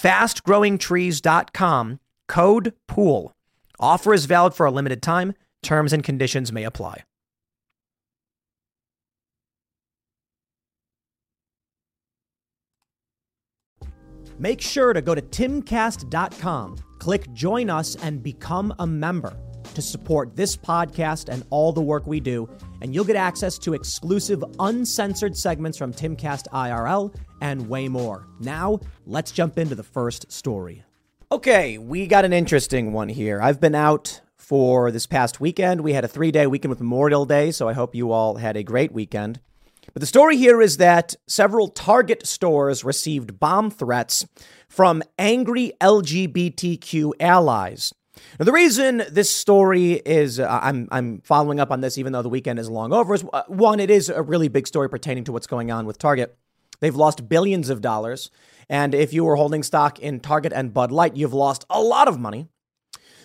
fastgrowingtrees.com, code POOL. Offer is valid for a limited time. Terms and conditions may apply. Make sure to go to timcast.com, click join us, and become a member to support this podcast and all the work we do, and you'll get access to exclusive, uncensored segments from Timcast IRL and way more. Now, let's jump into the first story. Okay, we got an interesting one here. I've been out for this past weekend. We had a three day weekend with Memorial Day, so I hope you all had a great weekend. But the story here is that several Target stores received bomb threats from angry LGBTQ allies. Now, the reason this story is, uh, I'm, I'm following up on this even though the weekend is long over, is uh, one, it is a really big story pertaining to what's going on with Target. They've lost billions of dollars. And if you were holding stock in Target and Bud Light, you've lost a lot of money.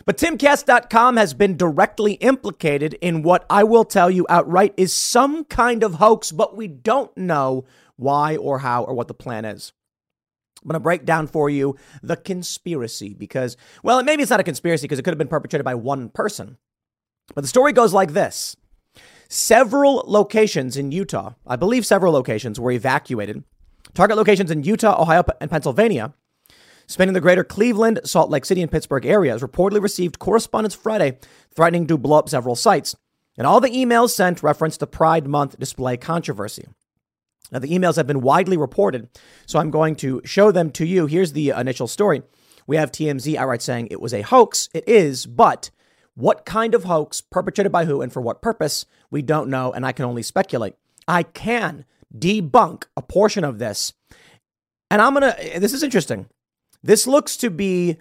But timcast.com has been directly implicated in what I will tell you outright is some kind of hoax, but we don't know why or how or what the plan is. I'm going to break down for you the conspiracy because, well, maybe it's not a conspiracy because it could have been perpetrated by one person. But the story goes like this Several locations in Utah, I believe several locations, were evacuated. Target locations in Utah, Ohio, and Pennsylvania, spanning the greater Cleveland, Salt Lake City, and Pittsburgh areas, reportedly received correspondence Friday threatening to blow up several sites. And all the emails sent referenced the Pride Month display controversy. Now, the emails have been widely reported, so I'm going to show them to you. Here's the initial story. We have TMZ outright saying it was a hoax. It is, but what kind of hoax, perpetrated by who, and for what purpose, we don't know, and I can only speculate. I can debunk a portion of this. And I'm going to, this is interesting. This looks to be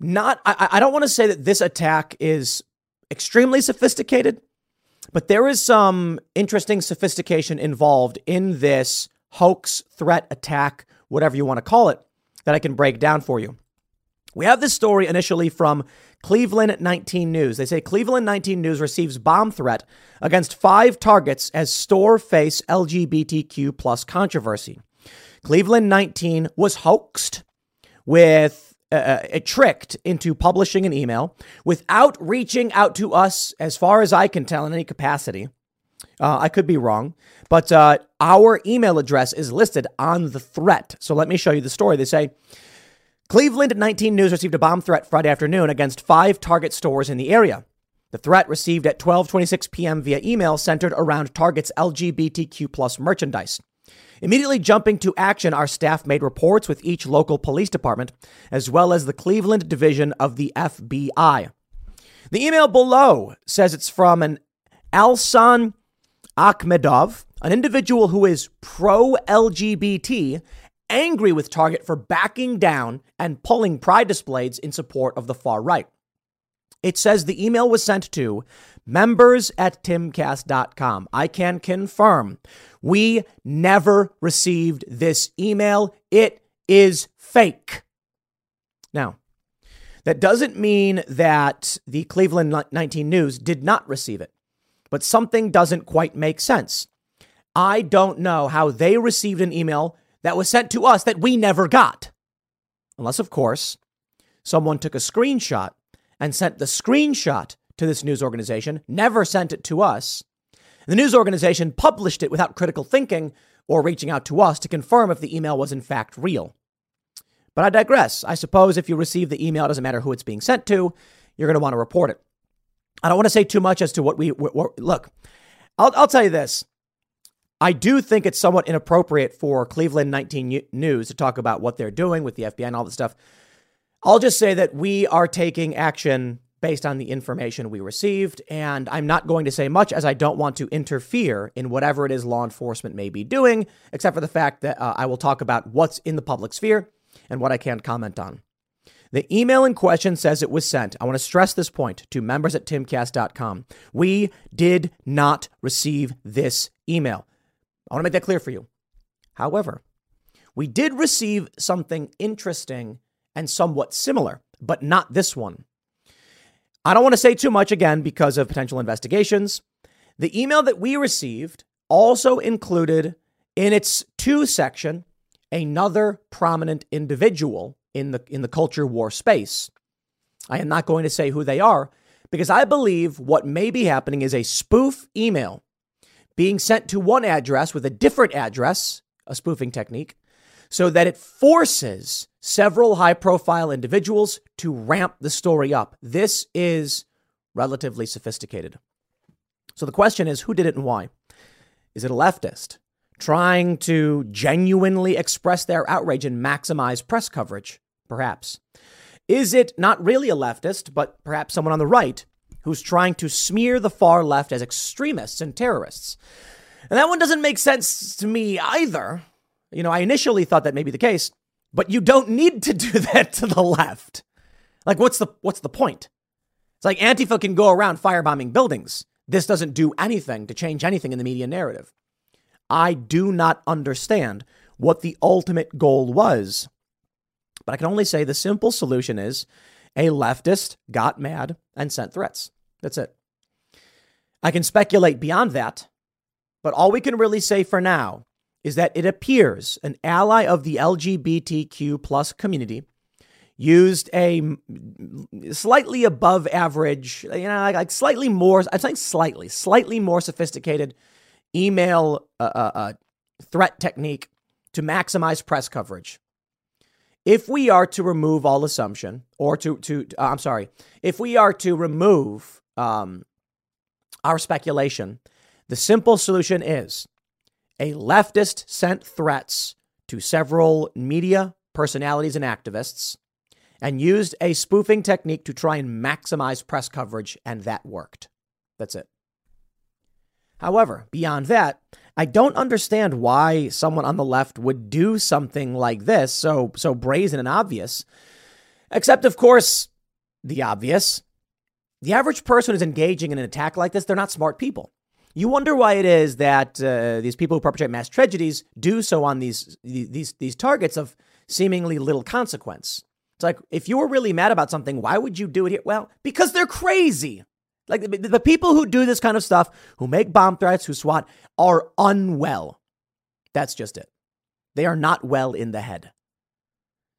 not, I, I don't want to say that this attack is extremely sophisticated, but there is some interesting sophistication involved in this hoax, threat, attack, whatever you want to call it, that I can break down for you. We have this story initially from Cleveland 19 News. They say Cleveland 19 News receives bomb threat against five targets as store face LGBTQ plus controversy. Cleveland 19 was hoaxed with uh, uh tricked into publishing an email without reaching out to us, as far as I can tell, in any capacity. Uh, I could be wrong, but uh, our email address is listed on the threat. So let me show you the story. They say Cleveland 19 News received a bomb threat Friday afternoon against five Target stores in the area. The threat received at 12:26 p.m. via email centered around Target's LGBTQ plus merchandise. Immediately jumping to action, our staff made reports with each local police department, as well as the Cleveland division of the FBI. The email below says it's from an Alsan Akhmedov, an individual who is pro LGBT angry with Target for backing down and pulling pride displays in support of the far right. It says the email was sent to members at timcast.com. I can confirm we never received this email. It is fake. Now, that doesn't mean that the Cleveland 19 News did not receive it, but something doesn't quite make sense. I don't know how they received an email that was sent to us that we never got. Unless, of course, someone took a screenshot and sent the screenshot to this news organization, never sent it to us. The news organization published it without critical thinking or reaching out to us to confirm if the email was in fact real. But I digress. I suppose if you receive the email, it doesn't matter who it's being sent to. you're going to want to report it. I don't want to say too much as to what we what, what, look. I'll, I'll tell you this. I do think it's somewhat inappropriate for Cleveland 19 News to talk about what they're doing with the FBI and all that stuff. I'll just say that we are taking action based on the information we received, and I'm not going to say much as I don't want to interfere in whatever it is law enforcement may be doing, except for the fact that uh, I will talk about what's in the public sphere and what I can't comment on. The email in question says it was sent. I want to stress this point to members at timcast.com. We did not receive this email. I want to make that clear for you. However, we did receive something interesting and somewhat similar, but not this one. I don't want to say too much again because of potential investigations. The email that we received also included in its to section another prominent individual in the in the culture war space. I am not going to say who they are because I believe what may be happening is a spoof email being sent to one address with a different address, a spoofing technique, so that it forces several high profile individuals to ramp the story up. This is relatively sophisticated. So the question is who did it and why? Is it a leftist trying to genuinely express their outrage and maximize press coverage? Perhaps. Is it not really a leftist, but perhaps someone on the right who's trying to smear the far left as extremists and terrorists. And that one doesn't make sense to me either. You know, I initially thought that may be the case, but you don't need to do that to the left. Like what's the what's the point? It's like Antifa can go around firebombing buildings. This doesn't do anything to change anything in the media narrative. I do not understand what the ultimate goal was. But I can only say the simple solution is a leftist got mad and sent threats. That's it. I can speculate beyond that, but all we can really say for now is that it appears an ally of the LGBTQ plus community used a slightly above average, you know, like, like slightly more, I'm saying slightly, slightly more sophisticated email uh, uh, uh, threat technique to maximize press coverage. If we are to remove all assumption, or to to uh, I'm sorry, if we are to remove um, our speculation. The simple solution is a leftist sent threats to several media personalities and activists and used a spoofing technique to try and maximize press coverage, and that worked. That's it. However, beyond that, I don't understand why someone on the left would do something like this, so so brazen and obvious. Except, of course, the obvious. The average person who's engaging in an attack like this, they're not smart people. You wonder why it is that uh, these people who perpetrate mass tragedies do so on these, these, these targets of seemingly little consequence. It's like, if you were really mad about something, why would you do it here? Well, because they're crazy. Like the, the people who do this kind of stuff, who make bomb threats, who SWAT, are unwell. That's just it. They are not well in the head.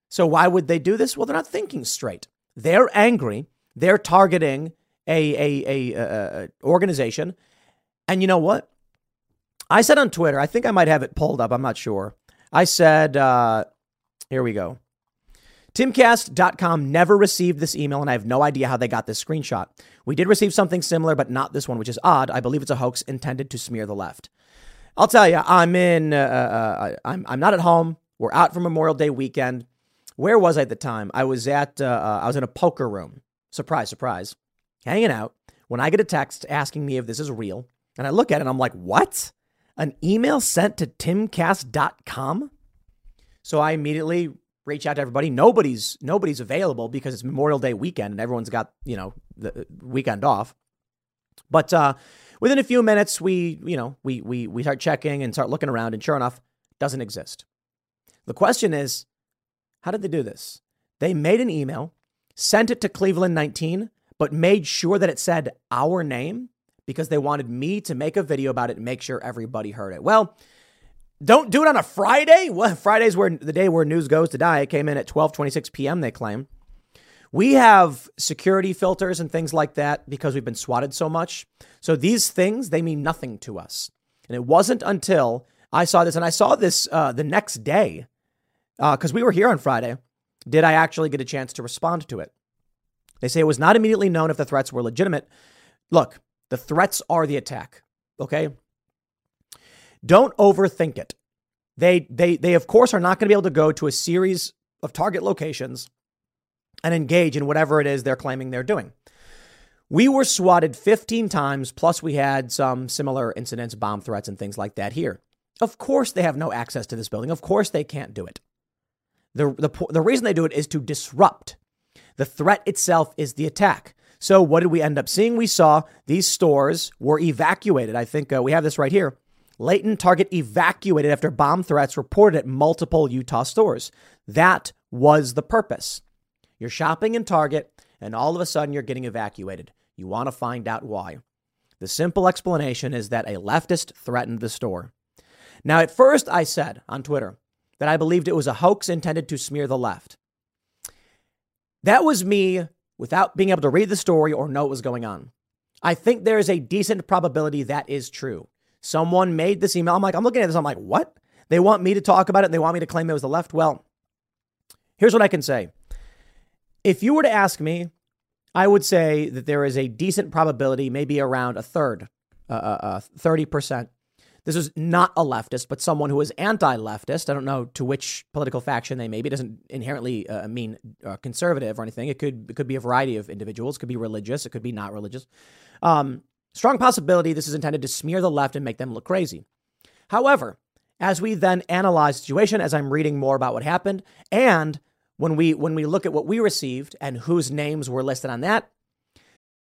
So why would they do this? Well, they're not thinking straight. They're angry they're targeting a, a, a, a, organization. And you know what? I said on Twitter, I think I might have it pulled up. I'm not sure. I said, uh, here we go. Timcast.com never received this email, and I have no idea how they got this screenshot. We did receive something similar, but not this one, which is odd. I believe it's a hoax intended to smear the left. I'll tell you, I'm in. Uh, uh, uh I'm I'm not at home. We're out for Memorial Day weekend. Where was I at the time? I was at. Uh, uh I was in a poker room surprise, surprise, hanging out when I get a text asking me if this is real. And I look at it and I'm like, what? An email sent to timcast.com? So I immediately reach out to everybody. Nobody's nobody's available because it's Memorial Day weekend and everyone's got, you know, the weekend off. But uh, within a few minutes, we, you know, we we we start checking and start looking around, and sure enough, doesn't exist. The question is, how did they do this? They made an email sent it to Cleveland 19, but made sure that it said our name because they wanted me to make a video about it and make sure everybody heard it. Well, don't do it on a Friday. Well, Friday's where the day where news goes to die. It came in at 12:26 p.m. They claim. We have security filters and things like that because we've been swatted so much. So these things they mean nothing to us. And it wasn't until I saw this, and I saw this uh, the next day because uh, we were here on Friday did I actually get a chance to respond to it? They say it was not immediately known if the threats were legitimate. Look, the threats are the attack, okay? Don't overthink it. They, they, they of course, are not going to be able to go to a series of target locations and engage in whatever it is they're claiming they're doing. We were swatted 15 times, plus we had some similar incidents, bomb threats, and things like that here. Of course, they have no access to this building. Of course, they can't do it. The, the, the reason they do it is to disrupt. The threat itself is the attack. So, what did we end up seeing? We saw these stores were evacuated. I think uh, we have this right here. Layton Target evacuated after bomb threats reported at multiple Utah stores. That was the purpose. You're shopping in Target, and all of a sudden you're getting evacuated. You want to find out why. The simple explanation is that a leftist threatened the store. Now, at first, I said on Twitter that I believed it was a hoax intended to smear the left. That was me without being able to read the story or know what was going on. I think there is a decent probability that is true. Someone made this email. I'm like, I'm looking at this. I'm like, what? They want me to talk about it and they want me to claim it was the left. Well, here's what I can say. If you were to ask me, I would say that there is a decent probability, maybe around a third, uh, uh, uh 30%. This is not a leftist, but someone who is anti leftist. I don't know to which political faction they may be. It doesn't inherently uh, mean uh, conservative or anything. It could, it could be a variety of individuals. It could be religious. It could be not religious. Um, strong possibility this is intended to smear the left and make them look crazy. However, as we then analyze the situation, as I'm reading more about what happened, and when we when we look at what we received and whose names were listed on that,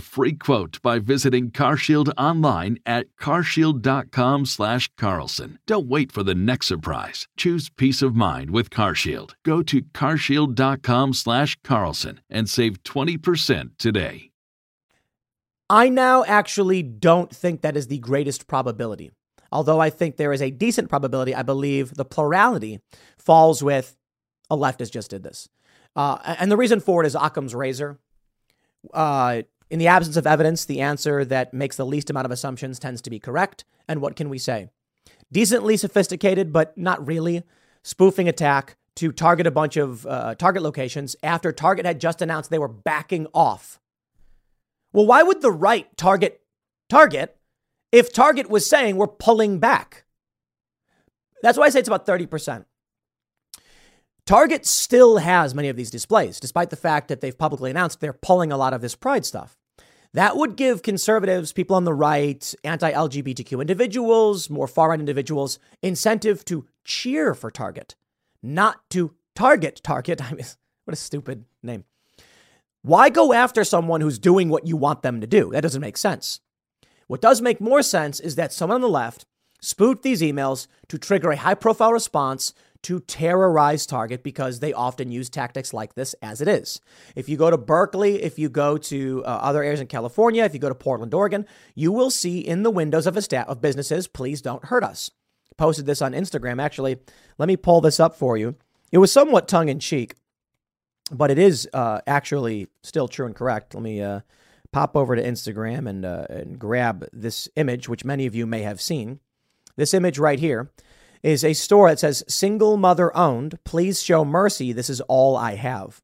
free quote by visiting CarShield online at CarShield.com/slash Carlson. Don't wait for the next surprise. Choose peace of mind with CarShield. Go to CarShield.com/slash Carlson and save 20% today. I now actually don't think that is the greatest probability. Although I think there is a decent probability, I believe the plurality falls with a leftist just did this. Uh, and the reason for it is Occam's razor. Uh, in the absence of evidence, the answer that makes the least amount of assumptions tends to be correct. And what can we say? Decently sophisticated, but not really. Spoofing attack to target a bunch of uh, target locations after Target had just announced they were backing off. Well, why would the right target Target if Target was saying we're pulling back? That's why I say it's about 30%. Target still has many of these displays, despite the fact that they've publicly announced they're pulling a lot of this pride stuff. That would give conservatives, people on the right, anti LGBTQ individuals, more far right individuals, incentive to cheer for Target, not to target Target. I mean, what a stupid name. Why go after someone who's doing what you want them to do? That doesn't make sense. What does make more sense is that someone on the left spoofed these emails to trigger a high profile response to terrorize Target because they often use tactics like this as it is. If you go to Berkeley, if you go to uh, other areas in California, if you go to Portland, Oregon, you will see in the windows of a staff of businesses, please don't hurt us. Posted this on Instagram. Actually, let me pull this up for you. It was somewhat tongue in cheek, but it is uh, actually still true and correct. Let me uh, pop over to Instagram and, uh, and grab this image, which many of you may have seen. This image right here is a store that says single mother owned. Please show mercy. This is all I have.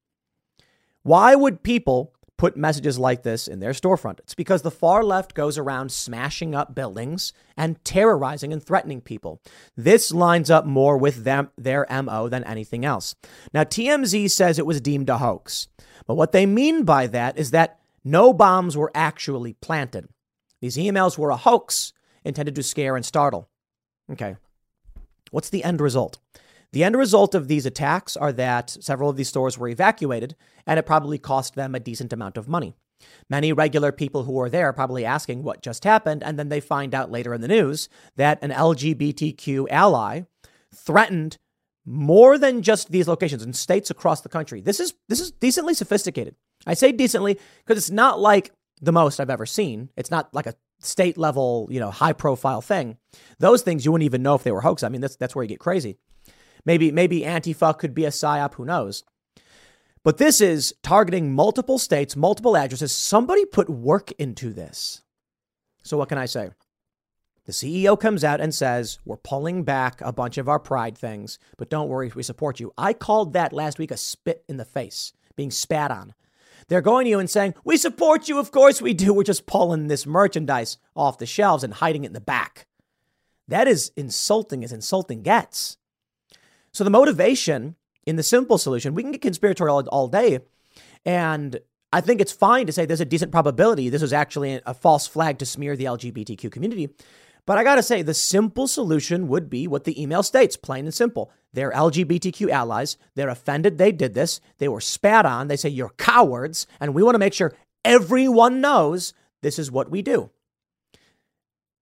Why would people put messages like this in their storefront? It's because the far left goes around smashing up buildings and terrorizing and threatening people. This lines up more with them their MO than anything else. Now TMZ says it was deemed a hoax. But what they mean by that is that no bombs were actually planted. These emails were a hoax intended to scare and startle. Okay. What's the end result? The end result of these attacks are that several of these stores were evacuated, and it probably cost them a decent amount of money. Many regular people who were there probably asking what just happened, and then they find out later in the news that an LGBTQ ally threatened more than just these locations in states across the country. This is this is decently sophisticated. I say decently because it's not like the most I've ever seen. It's not like a state level, you know, high profile thing. Those things you wouldn't even know if they were hoax. I mean, that's that's where you get crazy. Maybe maybe Antifa could be a psyop. Who knows? But this is targeting multiple states, multiple addresses. Somebody put work into this. So what can I say? The CEO comes out and says, We're pulling back a bunch of our pride things, but don't worry, we support you. I called that last week a spit in the face, being spat on. They're going to you and saying, We support you. Of course we do. We're just pulling this merchandise off the shelves and hiding it in the back. That is insulting as insulting gets. So the motivation in the simple solution, we can get conspiratorial all, day. And I think it's fine to say there's a decent probability this was actually a false flag to smear the LGBTQ community. But I got to say, the simple solution would be what the email states, plain and simple. They're LGBTQ allies. They're offended they did this. They were spat on. They say, you're cowards. And we want to make sure everyone knows this is what we do.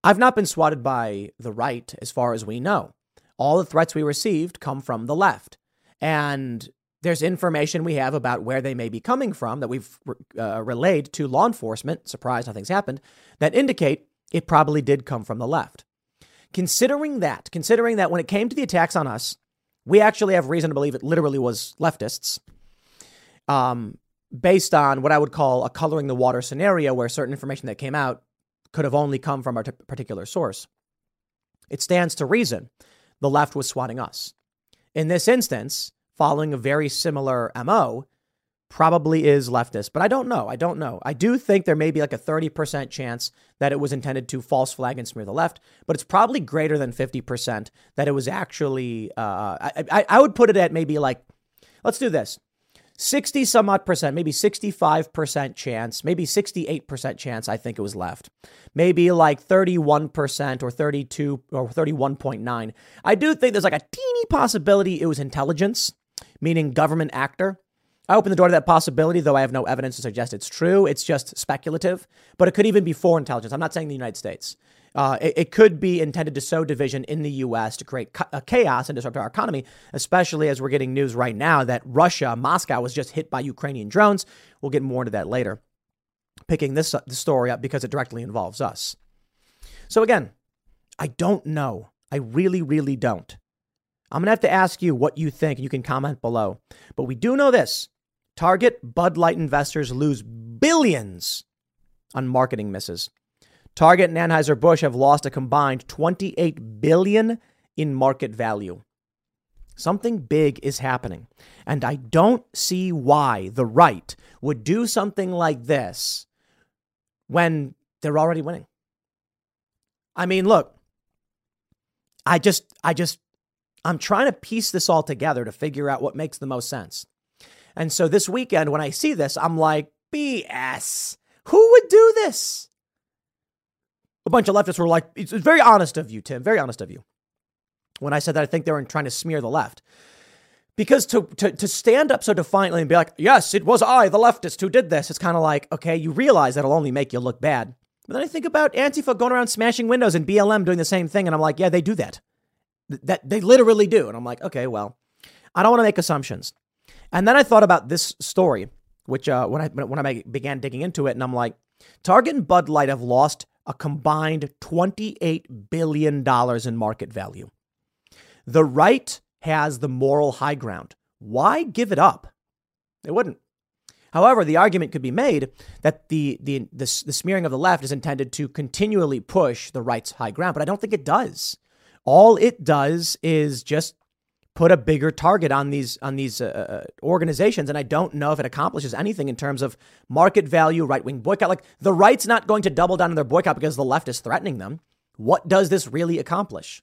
I've not been swatted by the right as far as we know all the threats we received come from the left. And there's information we have about where they may be coming from that we've uh, relayed to law enforcement. Surprise, nothing's happened. That indicate it probably did come from the left. Considering that, considering that when it came to the attacks on us, we actually have reason to believe it literally was leftists, um, based on what I would call a coloring the water scenario where certain information that came out could have only come from a t- particular source. It stands to reason the left was swatting us. In this instance, following a very similar MO, probably is leftist, but I don't know. I don't know. I do think there may be like a 30% chance that it was intended to false flag and smear the left, but it's probably greater than 50% that it was actually, uh, I, I, I would put it at maybe like, let's do this 60 some odd percent, maybe 65% chance, maybe 68% chance I think it was left. Maybe like 31% or 32 or 31.9. I do think there's like a teeny possibility it was intelligence, meaning government actor. I open the door to that possibility, though I have no evidence to suggest it's true. It's just speculative, but it could even be foreign intelligence. I'm not saying the United States. Uh, it, it, could be intended to sow division in the U.S. to create ca- chaos and disrupt our economy, especially as we're getting news right now that Russia, Moscow, was just hit by Ukrainian drones. We'll get more into that later. Picking this, this story up because it directly involves us. So, again, I don't know. I really, really don't. I'm going to have to ask you what you think. You can comment below. But we do know this Target Bud Light investors lose billions on marketing misses. Target and Anheuser-Busch have lost a combined 28 billion in market value. Something big is happening, and I don't see why the right would do something like this when they're already winning. I mean, look, I just I just I'm trying to piece this all together to figure out what makes the most sense. And so this weekend when I see this, I'm like, BS. Who would do this? a bunch of leftists were like, it's very honest of you, Tim, very honest of you. When I said that I think they were trying to smear the left. Because to, to, to stand up so defiantly and be like, yes, it was I, the leftist, who did this, it's kind of like, okay, you realize that'll only make you look bad. But then I think about Antifa going around smashing windows and BLM doing the same thing. And I'm like, yeah, they do that. That they literally do. And I'm like, okay, well, I don't want to make assumptions. And then I thought about this story, which uh, when I when I began digging into it, and I'm like, Target and Bud Light have lost a combined $28 billion in market value. The right has the moral high ground. Why give it up? They wouldn't. However, the argument could be made that the, the, the, the, smearing of the left is intended to continually push the right's high ground, but I don't think it does. All it does is just put a bigger target on these on these uh, uh, organizations and i don't know if it accomplishes anything in terms of market value right-wing boycott. Like the right's not going to double down on their boycott because the left is threatening them. What does this really accomplish?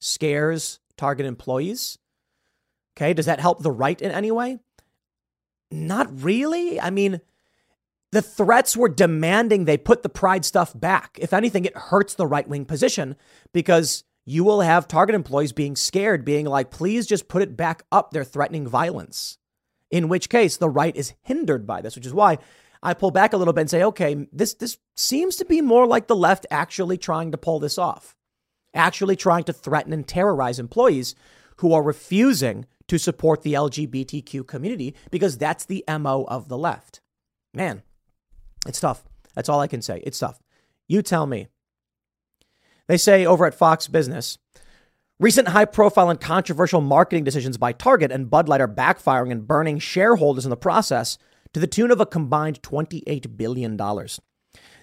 Scares target employees? Okay does that help the right in any way? Not really. I mean the threats were demanding they put the pride stuff back. If anything it hurts the right-wing position because you will have Target employees being scared, being like, please just put it back up. They're threatening violence. In which case, the right is hindered by this, which is why I pull back a little bit and say, okay, this, this seems to be more like the left actually trying to pull this off, actually trying to threaten and terrorize employees who are refusing to support the LGBTQ community because that's the MO of the left. Man, it's tough. That's all I can say. It's tough. You tell me. They say over at Fox Business recent high profile and controversial marketing decisions by Target and Bud Light are backfiring and burning shareholders in the process to the tune of a combined $28 billion.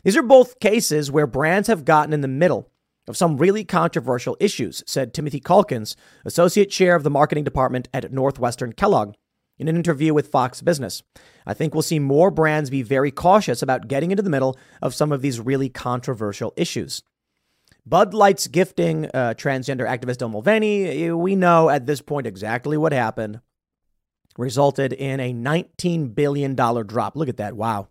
These are both cases where brands have gotten in the middle of some really controversial issues, said Timothy Calkins, associate chair of the marketing department at Northwestern Kellogg, in an interview with Fox Business. I think we'll see more brands be very cautious about getting into the middle of some of these really controversial issues. Bud Light's gifting uh, transgender activist Dylan Mulvaney, we know at this point exactly what happened. Resulted in a $19 billion drop. Look at that. Wow.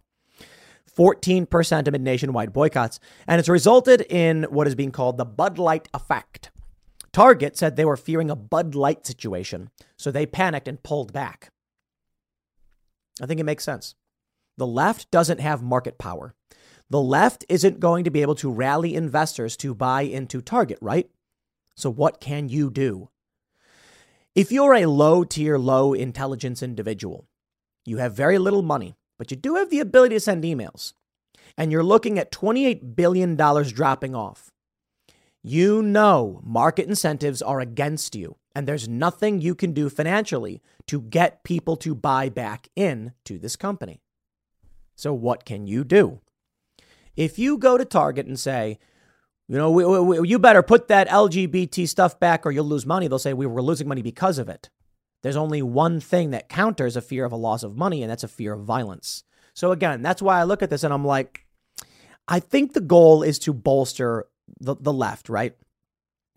14% amid nationwide boycotts. And it's resulted in what is being called the Bud Light effect. Target said they were fearing a Bud Light situation, so they panicked and pulled back. I think it makes sense. The left doesn't have market power. The left isn't going to be able to rally investors to buy into Target, right? So, what can you do? If you're a low tier, low intelligence individual, you have very little money, but you do have the ability to send emails, and you're looking at $28 billion dropping off, you know market incentives are against you, and there's nothing you can do financially to get people to buy back in to this company. So, what can you do? If you go to Target and say, you know, we, we, you better put that LGBT stuff back or you'll lose money, they'll say, we were losing money because of it. There's only one thing that counters a fear of a loss of money, and that's a fear of violence. So, again, that's why I look at this and I'm like, I think the goal is to bolster the, the left, right?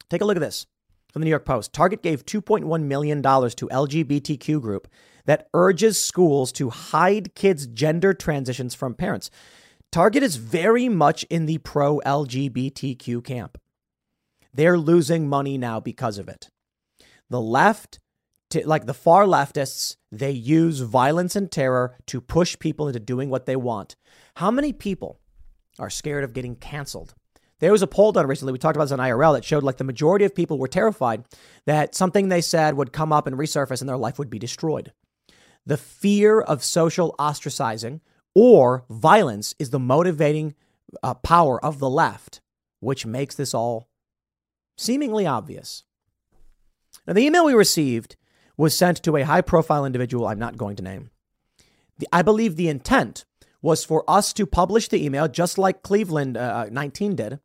Take a look at this from the New York Post. Target gave $2.1 million to LGBTQ group that urges schools to hide kids' gender transitions from parents. Target is very much in the pro LGBTQ camp. They're losing money now because of it. The left, like the far leftists, they use violence and terror to push people into doing what they want. How many people are scared of getting canceled? There was a poll done recently, we talked about this on IRL, that showed like the majority of people were terrified that something they said would come up and resurface and their life would be destroyed. The fear of social ostracizing or violence is the motivating uh, power of the left, which makes this all seemingly obvious. Now, the email we received was sent to a high profile individual I'm not going to name. The, I believe the intent was for us to publish the email just like Cleveland uh, uh 19 did,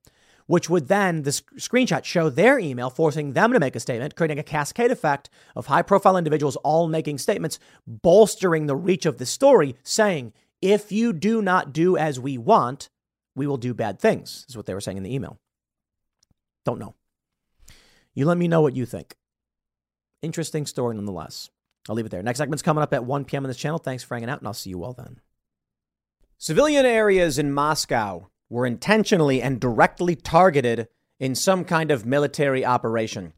which would then, the screenshot, show their email, forcing them to make a statement, creating a cascade effect of high profile individuals all making statements, bolstering the reach of the story, saying, if you do not do as we want, we will do bad things, is what they were saying in the email. Don't know. You let me know what you think. Interesting story nonetheless. I'll leave it there. Next segment's coming up at 1 p.m. on this channel. Thanks for hanging out, and I'll see you all then. Civilian areas in Moscow were intentionally and directly targeted in some kind of military operation.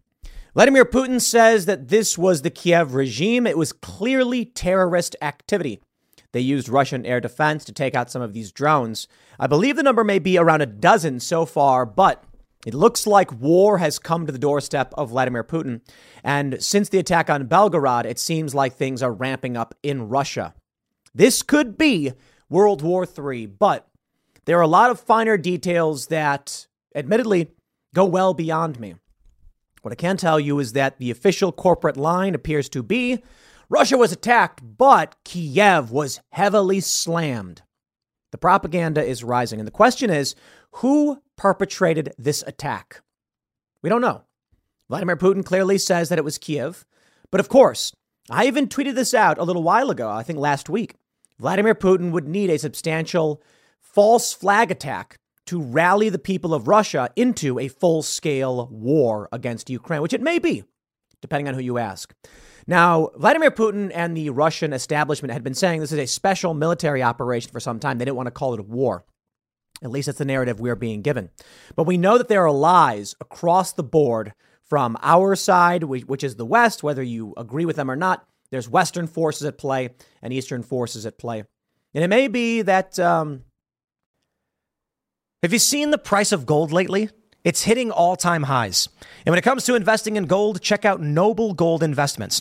Vladimir Putin says that this was the Kiev regime. It was clearly terrorist activity. They used Russian air defense to take out some of these drones. I believe the number may be around a dozen so far, but it looks like war has come to the doorstep of Vladimir Putin. And since the attack on Belgorod, it seems like things are ramping up in Russia. This could be World War III, but there are a lot of finer details that, admittedly, go well beyond me. What I can tell you is that the official corporate line appears to be Russia was attacked, but Kiev was heavily slammed. The propaganda is rising. And the question is who perpetrated this attack? We don't know. Vladimir Putin clearly says that it was Kiev. But of course, I even tweeted this out a little while ago, I think last week. Vladimir Putin would need a substantial false flag attack to rally the people of Russia into a full scale war against Ukraine, which it may be, depending on who you ask. Now, Vladimir Putin and the Russian establishment had been saying this is a special military operation for some time. They didn't want to call it a war. At least that's the narrative we're being given. But we know that there are lies across the board from our side, which is the West, whether you agree with them or not. There's Western forces at play and Eastern forces at play. And it may be that. Um, have you seen the price of gold lately? It's hitting all time highs. And when it comes to investing in gold, check out Noble Gold Investments.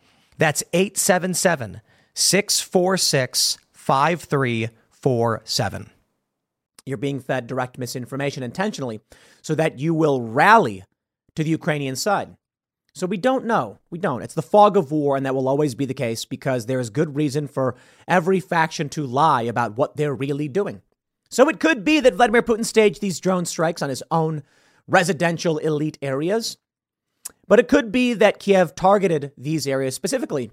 that's 877 646 5347. You're being fed direct misinformation intentionally so that you will rally to the Ukrainian side. So we don't know. We don't. It's the fog of war, and that will always be the case because there is good reason for every faction to lie about what they're really doing. So it could be that Vladimir Putin staged these drone strikes on his own residential elite areas. But it could be that Kiev targeted these areas specifically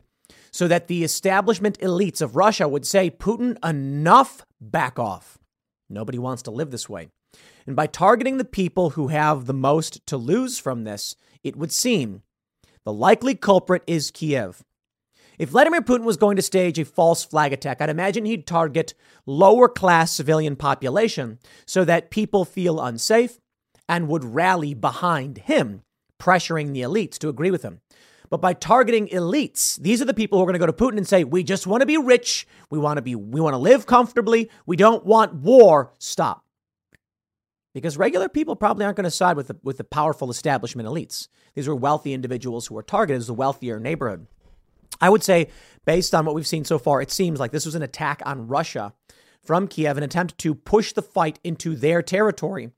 so that the establishment elites of Russia would say, Putin, enough, back off. Nobody wants to live this way. And by targeting the people who have the most to lose from this, it would seem the likely culprit is Kiev. If Vladimir Putin was going to stage a false flag attack, I'd imagine he'd target lower class civilian population so that people feel unsafe and would rally behind him, pressuring the elites to agree with him. But by targeting elites, these are the people who are going to go to Putin and say, "We just want to be rich. We want to be we want to live comfortably. We don't want war. Stop." Because regular people probably aren't going to side with the, with the powerful establishment elites. These are wealthy individuals who are targeted as the wealthier neighborhood. I would say, based on what we've seen so far, it seems like this was an attack on Russia from Kiev, an attempt to push the fight into their territory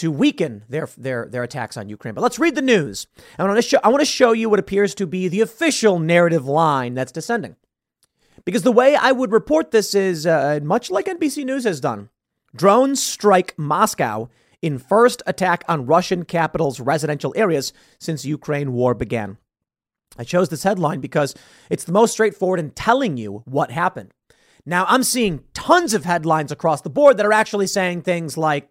to weaken their, their, their attacks on Ukraine. But let's read the news. I want, to show, I want to show you what appears to be the official narrative line that's descending. Because the way I would report this is uh, much like NBC News has done. Drones strike Moscow in first attack on Russian capital's residential areas since Ukraine war began. I chose this headline because it's the most straightforward in telling you what happened. Now, I'm seeing tons of headlines across the board that are actually saying things like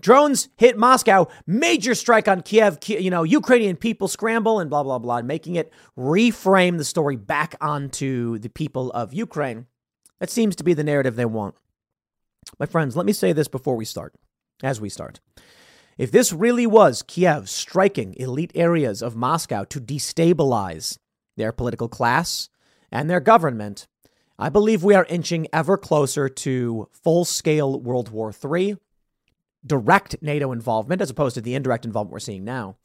drones hit Moscow, major strike on Kiev, you know, Ukrainian people scramble and blah, blah, blah, making it reframe the story back onto the people of Ukraine. That seems to be the narrative they want. My friends, let me say this before we start, as we start. If this really was Kiev striking elite areas of Moscow to destabilize their political class and their government, I believe we are inching ever closer to full scale World War III, direct NATO involvement as opposed to the indirect involvement we're seeing now,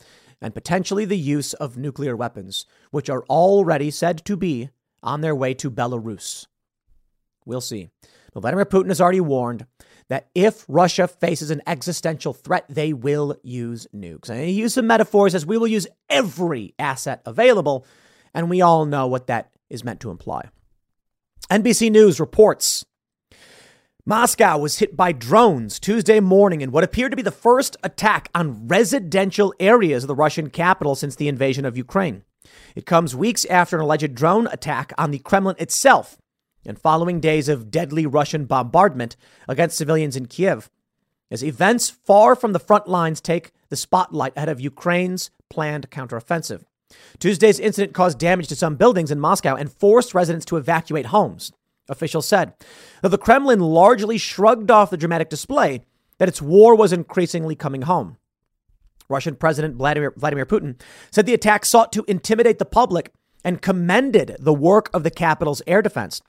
and potentially the use of nuclear weapons, which are already said to be on their way to Belarus. We'll see. But Vladimir Putin has already warned that if Russia faces an existential threat, they will use nukes. And he used some metaphors as we will use every asset available, and we all know what that is meant to imply. NBC News reports Moscow was hit by drones Tuesday morning in what appeared to be the first attack on residential areas of the Russian capital since the invasion of Ukraine. It comes weeks after an alleged drone attack on the Kremlin itself and following days of deadly Russian bombardment against civilians in Kiev, as events far from the front lines take the spotlight ahead of Ukraine's planned counteroffensive. Tuesday's incident caused damage to some buildings in Moscow and forced residents to evacuate homes, officials said. Though the Kremlin largely shrugged off the dramatic display that its war was increasingly coming home. Russian President Vladimir, Vladimir Putin said the attack sought to intimidate the public and commended the work of the capital's air defense.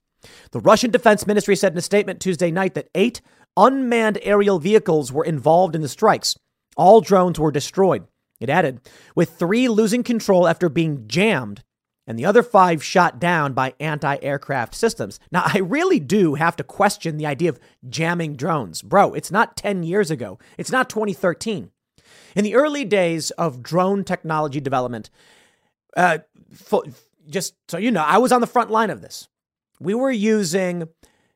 The Russian Defense Ministry said in a statement Tuesday night that eight unmanned aerial vehicles were involved in the strikes. All drones were destroyed. It added, with three losing control after being jammed and the other five shot down by anti aircraft systems. Now, I really do have to question the idea of jamming drones. Bro, it's not 10 years ago, it's not 2013. In the early days of drone technology development, uh, just so you know, I was on the front line of this. We were using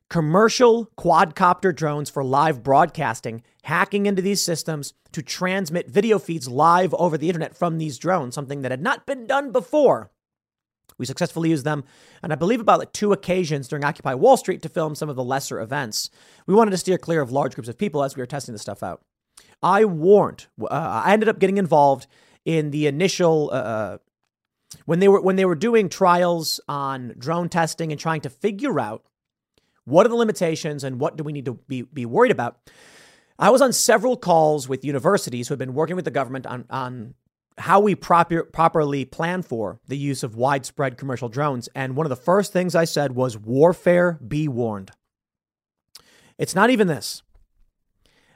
commercial quadcopter drones for live broadcasting, hacking into these systems to transmit video feeds live over the internet from these drones, something that had not been done before. We successfully used them, and I believe about like two occasions during Occupy Wall Street to film some of the lesser events. We wanted to steer clear of large groups of people as we were testing this stuff out. I warned. Uh, I ended up getting involved in the initial uh, uh, when they were when they were doing trials on drone testing and trying to figure out what are the limitations and what do we need to be, be worried about. I was on several calls with universities who had been working with the government on, on how we proper, properly plan for the use of widespread commercial drones. And one of the first things I said was warfare be warned. It's not even this.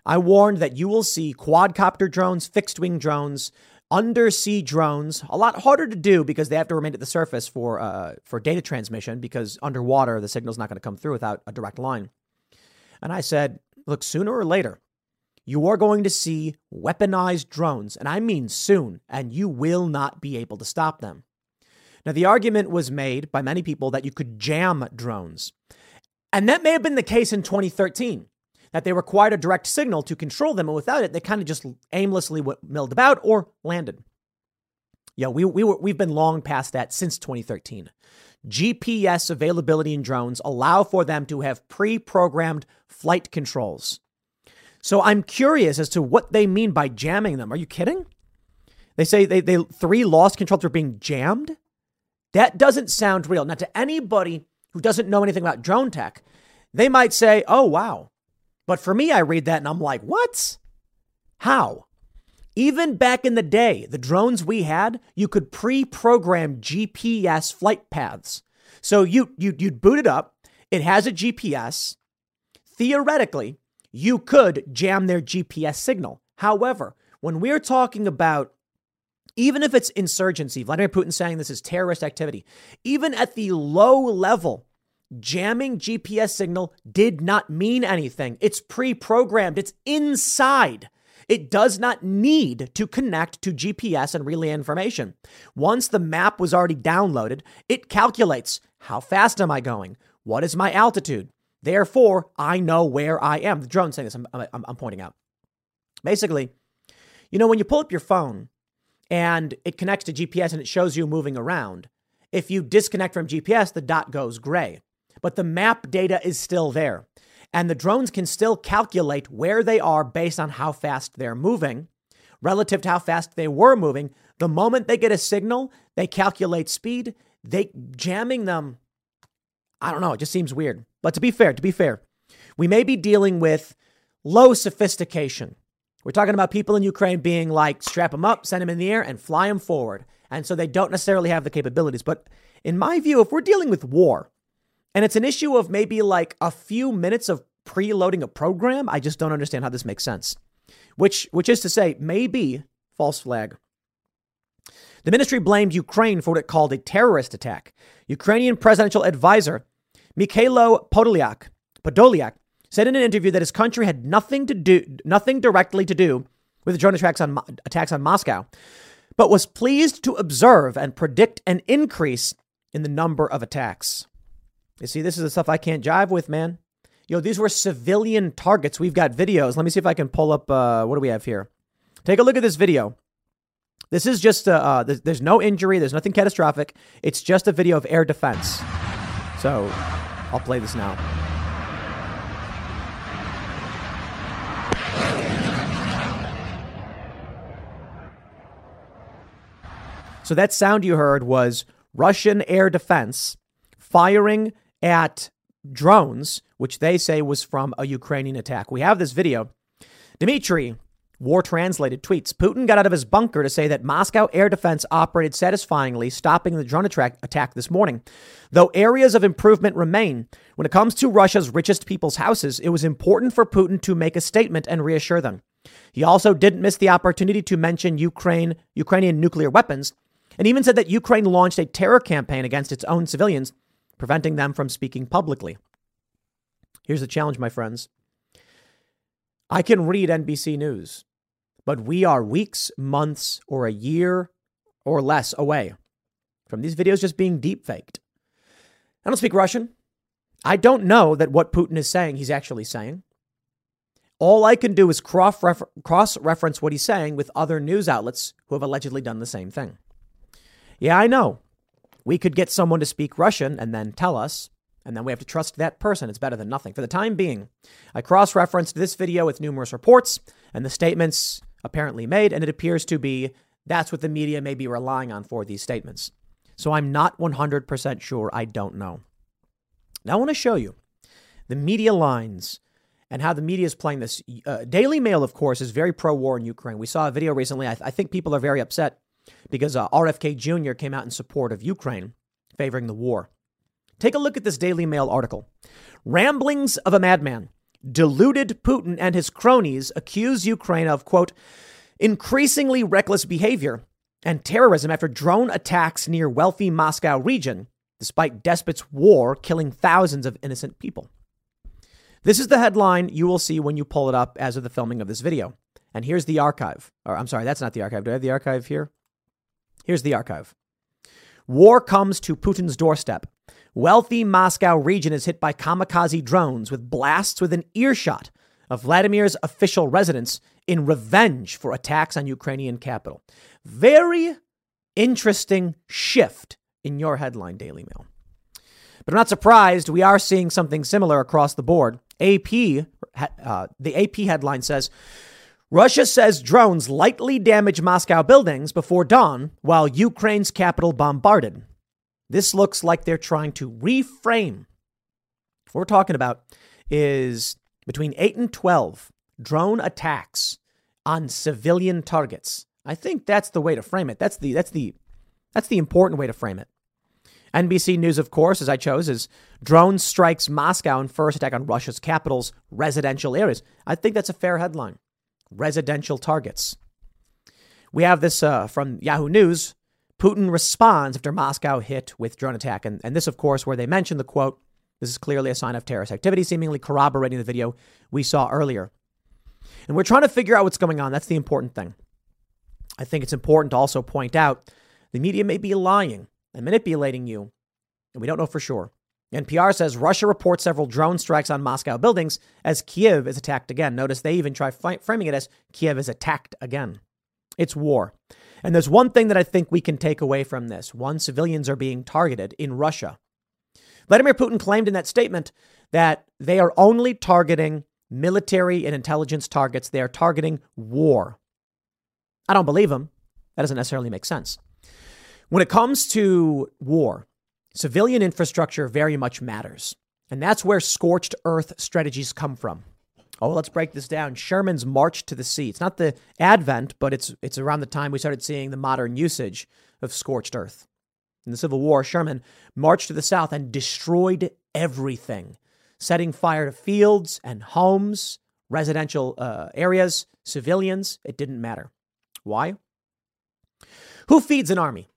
I warned that you will see quadcopter drones, fixed wing drones, undersea drones, a lot harder to do because they have to remain at the surface for, uh, for data transmission because underwater the signal's not going to come through without a direct line. And I said, look, sooner or later, you are going to see weaponized drones, and I mean soon, and you will not be able to stop them. Now, the argument was made by many people that you could jam drones. And that may have been the case in 2013, that they required a direct signal to control them, and without it, they kind of just aimlessly milled about or landed. Yeah, we, we were, we've been long past that since 2013. GPS availability in drones allow for them to have pre programmed flight controls. So I'm curious as to what they mean by jamming them. Are you kidding? They say they, they three lost controls are being jammed. That doesn't sound real. Now, to anybody who doesn't know anything about drone tech, they might say, "Oh wow," but for me, I read that and I'm like, "What? How?" Even back in the day, the drones we had, you could pre-program GPS flight paths. So you you you'd boot it up. It has a GPS. Theoretically, you could jam their GPS signal. However, when we're talking about even if it's insurgency, Vladimir Putin saying this is terrorist activity, even at the low level, jamming GPS signal did not mean anything. It's pre programmed, it's inside. It does not need to connect to GPS and relay information. Once the map was already downloaded, it calculates how fast am I going? What is my altitude? Therefore, I know where I am. The drone's saying this, I'm, I'm, I'm pointing out. Basically, you know, when you pull up your phone and it connects to GPS and it shows you moving around, if you disconnect from GPS, the dot goes gray. But the map data is still there. And the drones can still calculate where they are based on how fast they're moving relative to how fast they were moving. The moment they get a signal, they calculate speed. They jamming them. I don't know. It just seems weird. But to be fair, to be fair, we may be dealing with low sophistication. We're talking about people in Ukraine being like, strap them up, send them in the air, and fly them forward. And so they don't necessarily have the capabilities. But in my view, if we're dealing with war, and it's an issue of maybe like a few minutes of preloading a program, I just don't understand how this makes sense. Which, which is to say, maybe false flag. The ministry blamed Ukraine for what it called a terrorist attack. Ukrainian presidential advisor Mikhailo Podolyak, Podolyak said in an interview that his country had nothing to do, nothing directly to do with the drone attacks on, attacks on Moscow, but was pleased to observe and predict an increase in the number of attacks. You see, this is the stuff I can't jive with, man. Yo, these were civilian targets. We've got videos. Let me see if I can pull up. Uh, what do we have here? Take a look at this video. This is just, uh, uh, there's no injury, there's nothing catastrophic. It's just a video of air defense. So I'll play this now. So that sound you heard was Russian air defense firing at drones, which they say was from a Ukrainian attack. We have this video. Dmitry War translated tweets Putin got out of his bunker to say that Moscow air defense operated satisfyingly, stopping the drone attack this morning. Though areas of improvement remain, when it comes to Russia's richest people's houses, it was important for Putin to make a statement and reassure them. He also didn't miss the opportunity to mention Ukraine, Ukrainian nuclear weapons, and even said that Ukraine launched a terror campaign against its own civilians, preventing them from speaking publicly. Here's the challenge, my friends. I can read NBC News, but we are weeks, months, or a year or less away from these videos just being deep faked. I don't speak Russian. I don't know that what Putin is saying, he's actually saying. All I can do is cross reference what he's saying with other news outlets who have allegedly done the same thing. Yeah, I know. We could get someone to speak Russian and then tell us, and then we have to trust that person. It's better than nothing. For the time being, I cross referenced this video with numerous reports and the statements apparently made, and it appears to be that's what the media may be relying on for these statements. So I'm not 100% sure. I don't know. Now I want to show you the media lines and how the media is playing this. Uh, Daily Mail, of course, is very pro war in Ukraine. We saw a video recently. I, th- I think people are very upset because uh, RFK Jr. came out in support of Ukraine, favoring the war. Take a look at this Daily Mail article. Ramblings of a madman. Deluded Putin and his cronies accuse Ukraine of, quote, increasingly reckless behavior and terrorism after drone attacks near wealthy Moscow region, despite despot's war killing thousands of innocent people. This is the headline you will see when you pull it up as of the filming of this video. And here's the archive. Or I'm sorry, that's not the archive. Do I have the archive here? Here's the archive. War comes to Putin's doorstep. Wealthy Moscow region is hit by kamikaze drones with blasts within earshot of Vladimir's official residence in revenge for attacks on Ukrainian capital. Very interesting shift in your headline, Daily Mail. But I'm not surprised. We are seeing something similar across the board. AP, uh, the AP headline says Russia says drones lightly damage Moscow buildings before dawn while Ukraine's capital bombarded. This looks like they're trying to reframe. What we're talking about is between 8 and 12 drone attacks on civilian targets. I think that's the way to frame it. That's the that's the that's the important way to frame it. NBC News, of course, as I chose, is drone strikes Moscow in first attack on Russia's capital's residential areas. I think that's a fair headline. Residential targets. We have this uh, from Yahoo News. Putin responds after Moscow hit with drone attack. And, and this, of course, where they mention the quote, this is clearly a sign of terrorist activity, seemingly corroborating the video we saw earlier. And we're trying to figure out what's going on. That's the important thing. I think it's important to also point out the media may be lying and manipulating you, and we don't know for sure. NPR says Russia reports several drone strikes on Moscow buildings as Kiev is attacked again. Notice they even try framing it as Kiev is attacked again. It's war. And there's one thing that I think we can take away from this. One, civilians are being targeted in Russia. Vladimir Putin claimed in that statement that they are only targeting military and intelligence targets. They are targeting war. I don't believe him. That doesn't necessarily make sense. When it comes to war, civilian infrastructure very much matters. And that's where scorched earth strategies come from. Oh, let's break this down. Sherman's march to the sea. It's not the advent, but it's it's around the time we started seeing the modern usage of scorched earth. In the Civil War, Sherman marched to the south and destroyed everything, setting fire to fields and homes, residential uh, areas, civilians. It didn't matter. Why? Who feeds an army?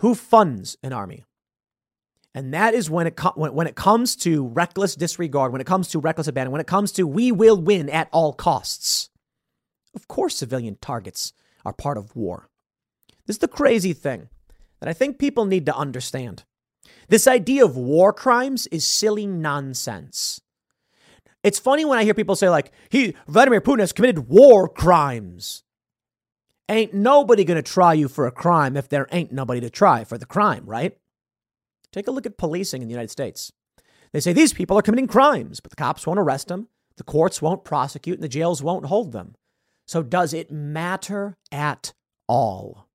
Who funds an army? And that is when it, co- when, when it comes to reckless disregard, when it comes to reckless abandon, when it comes to we will win at all costs. Of course, civilian targets are part of war. This is the crazy thing that I think people need to understand. This idea of war crimes is silly nonsense. It's funny when I hear people say, like, he, Vladimir Putin has committed war crimes. Ain't nobody gonna try you for a crime if there ain't nobody to try for the crime, right? Take a look at policing in the United States. They say these people are committing crimes, but the cops won't arrest them, the courts won't prosecute, and the jails won't hold them. So, does it matter at all?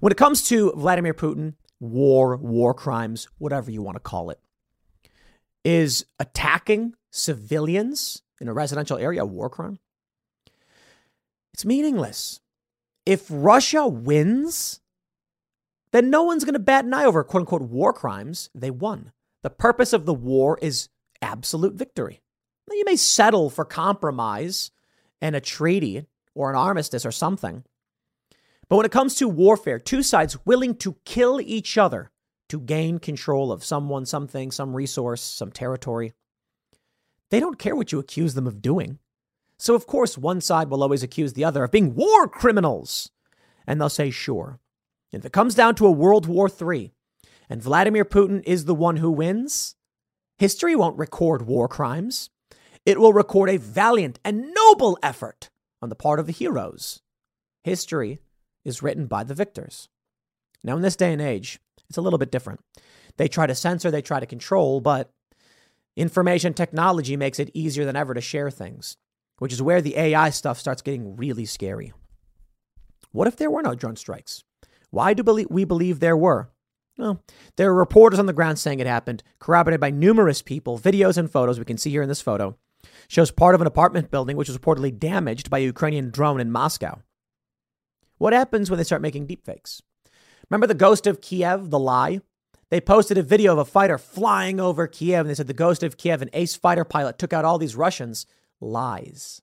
When it comes to Vladimir Putin, war, war crimes, whatever you want to call it, is attacking civilians in a residential area a war crime? It's meaningless. If Russia wins, then no one's going to bat an eye over quote unquote war crimes. They won. The purpose of the war is absolute victory. Now, you may settle for compromise and a treaty or an armistice or something. But when it comes to warfare, two sides willing to kill each other to gain control of someone, something, some resource, some territory, they don't care what you accuse them of doing. So, of course, one side will always accuse the other of being war criminals. And they'll say, sure. If it comes down to a World War III and Vladimir Putin is the one who wins, history won't record war crimes. It will record a valiant and noble effort on the part of the heroes. History is written by the victors. Now, in this day and age, it's a little bit different. They try to censor, they try to control, but information technology makes it easier than ever to share things, which is where the AI stuff starts getting really scary. What if there were no drone strikes? Why do we believe there were? Well, there are reporters on the ground saying it happened, corroborated by numerous people, videos and photos we can see here in this photo. Shows part of an apartment building which was reportedly damaged by a Ukrainian drone in Moscow. What happens when they start making deepfakes? Remember the ghost of Kiev, the lie? They posted a video of a fighter flying over Kiev and they said the ghost of Kiev, an ace fighter pilot, took out all these Russians. Lies.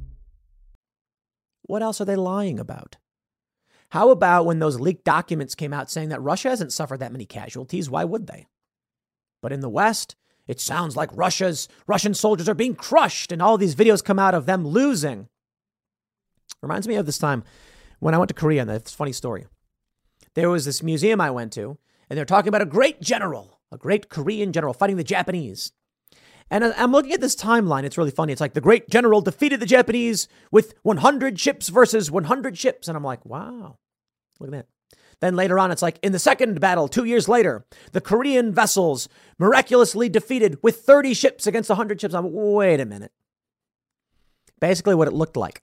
What else are they lying about? How about when those leaked documents came out saying that Russia hasn't suffered that many casualties? Why would they? But in the West, it sounds like Russia's Russian soldiers are being crushed, and all these videos come out of them losing. Reminds me of this time when I went to Korea, and it's a funny story. There was this museum I went to, and they're talking about a great general, a great Korean general fighting the Japanese. And I'm looking at this timeline. It's really funny. It's like the great general defeated the Japanese with 100 ships versus 100 ships. And I'm like, wow, Look at that. Then later on, it's like in the second battle, two years later, the Korean vessels miraculously defeated with 30 ships against 100 ships. I'm wait a minute. Basically, what it looked like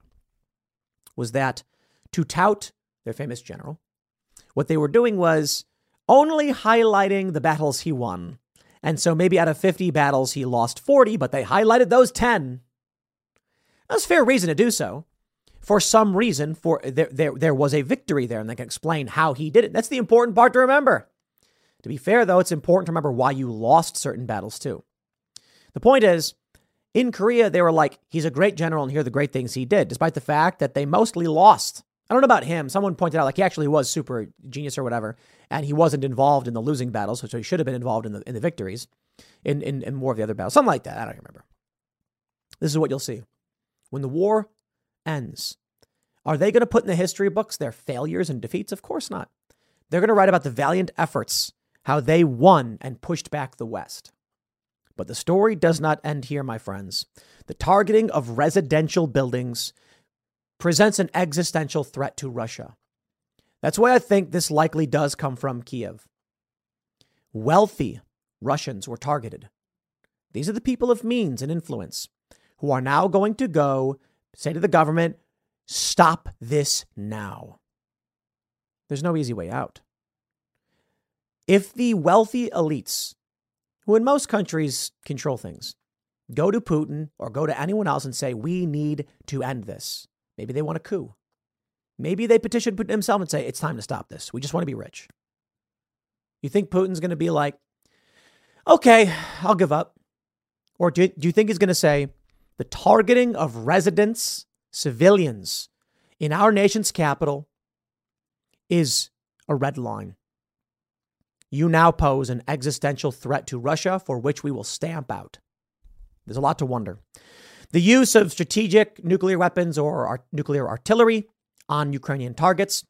was that to tout their famous general, what they were doing was only highlighting the battles he won. And so maybe out of 50 battles, he lost 40, but they highlighted those 10. That's fair reason to do so for some reason for there, there, there was a victory there and they can explain how he did it. That's the important part to remember. To be fair, though, it's important to remember why you lost certain battles too. The point is, in Korea, they were like, he's a great general and here are the great things he did, despite the fact that they mostly lost. I don't know about him. Someone pointed out like he actually was super genius or whatever, and he wasn't involved in the losing battles, so he should have been involved in the in the victories, in, in, in more of the other battles. Something like that. I don't remember. This is what you'll see. When the war ends. Are they going to put in the history books their failures and defeats? Of course not. They're going to write about the valiant efforts, how they won and pushed back the West. But the story does not end here, my friends. The targeting of residential buildings presents an existential threat to Russia. That's why I think this likely does come from Kiev. Wealthy Russians were targeted. These are the people of means and influence who are now going to go Say to the government, stop this now. There's no easy way out. If the wealthy elites, who in most countries control things, go to Putin or go to anyone else and say, we need to end this, maybe they want a coup. Maybe they petition Putin himself and say, it's time to stop this. We just want to be rich. You think Putin's going to be like, okay, I'll give up? Or do, do you think he's going to say, the targeting of residents, civilians, in our nation's capital is a red line. You now pose an existential threat to Russia for which we will stamp out. There's a lot to wonder. The use of strategic nuclear weapons or nuclear artillery on Ukrainian targets.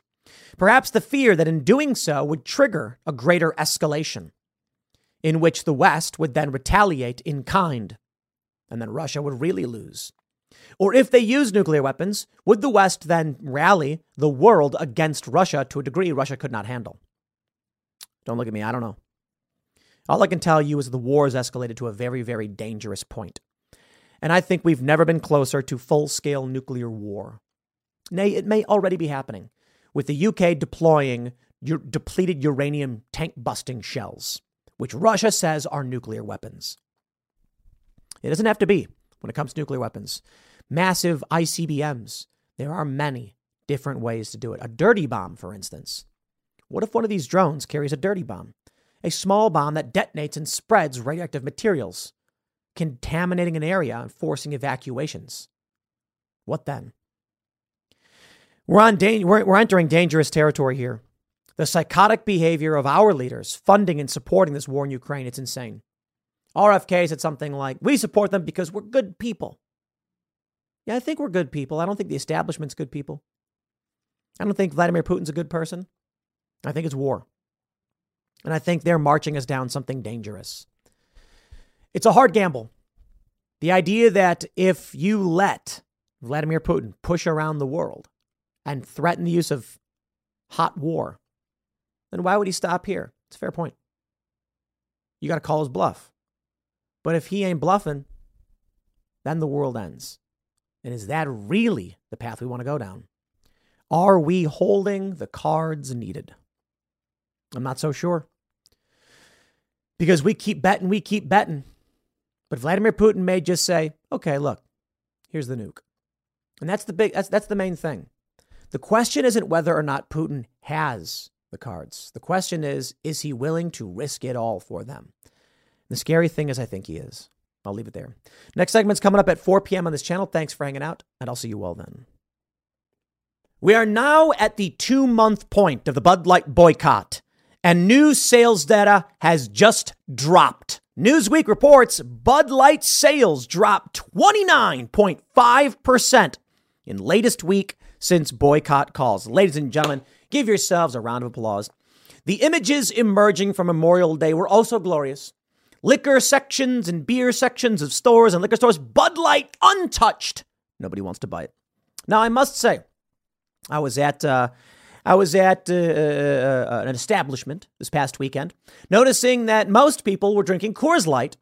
Perhaps the fear that in doing so would trigger a greater escalation, in which the West would then retaliate in kind, and then Russia would really lose. Or if they use nuclear weapons, would the West then rally the world against Russia to a degree Russia could not handle? Don't look at me, I don't know. All I can tell you is the war has escalated to a very, very dangerous point. And I think we've never been closer to full scale nuclear war. Nay, it may already be happening, with the UK deploying depleted uranium tank busting shells, which Russia says are nuclear weapons. It doesn't have to be when it comes to nuclear weapons. Massive ICBMs, there are many different ways to do it. A dirty bomb, for instance. What if one of these drones carries a dirty bomb? A small bomb that detonates and spreads radioactive materials, contaminating an area and forcing evacuations. What then? We're, on da- we're, we're entering dangerous territory here. The psychotic behavior of our leaders funding and supporting this war in Ukraine, it's insane. RFK said something like, We support them because we're good people. Yeah, I think we're good people. I don't think the establishment's good people. I don't think Vladimir Putin's a good person. I think it's war. And I think they're marching us down something dangerous. It's a hard gamble. The idea that if you let Vladimir Putin push around the world, and threaten the use of hot war, then why would he stop here? It's a fair point. You got to call his bluff. But if he ain't bluffing, then the world ends. And is that really the path we want to go down? Are we holding the cards needed? I'm not so sure. Because we keep betting, we keep betting. But Vladimir Putin may just say, okay, look, here's the nuke. And that's the big that's that's the main thing. The question isn't whether or not Putin has the cards. The question is, is he willing to risk it all for them? The scary thing is, I think he is. I'll leave it there. Next segment's coming up at 4 p.m. on this channel. Thanks for hanging out, and I'll see you all then. We are now at the two month point of the Bud Light boycott, and new sales data has just dropped. Newsweek reports Bud Light sales dropped 29.5% in latest week since boycott calls. Ladies and gentlemen, give yourselves a round of applause. The images emerging from Memorial Day were also glorious. Liquor sections and beer sections of stores and liquor stores, Bud Light untouched. Nobody wants to buy it. Now, I must say, I was at uh, I was at uh, uh, uh an establishment this past weekend, noticing that most people were drinking Coors Light.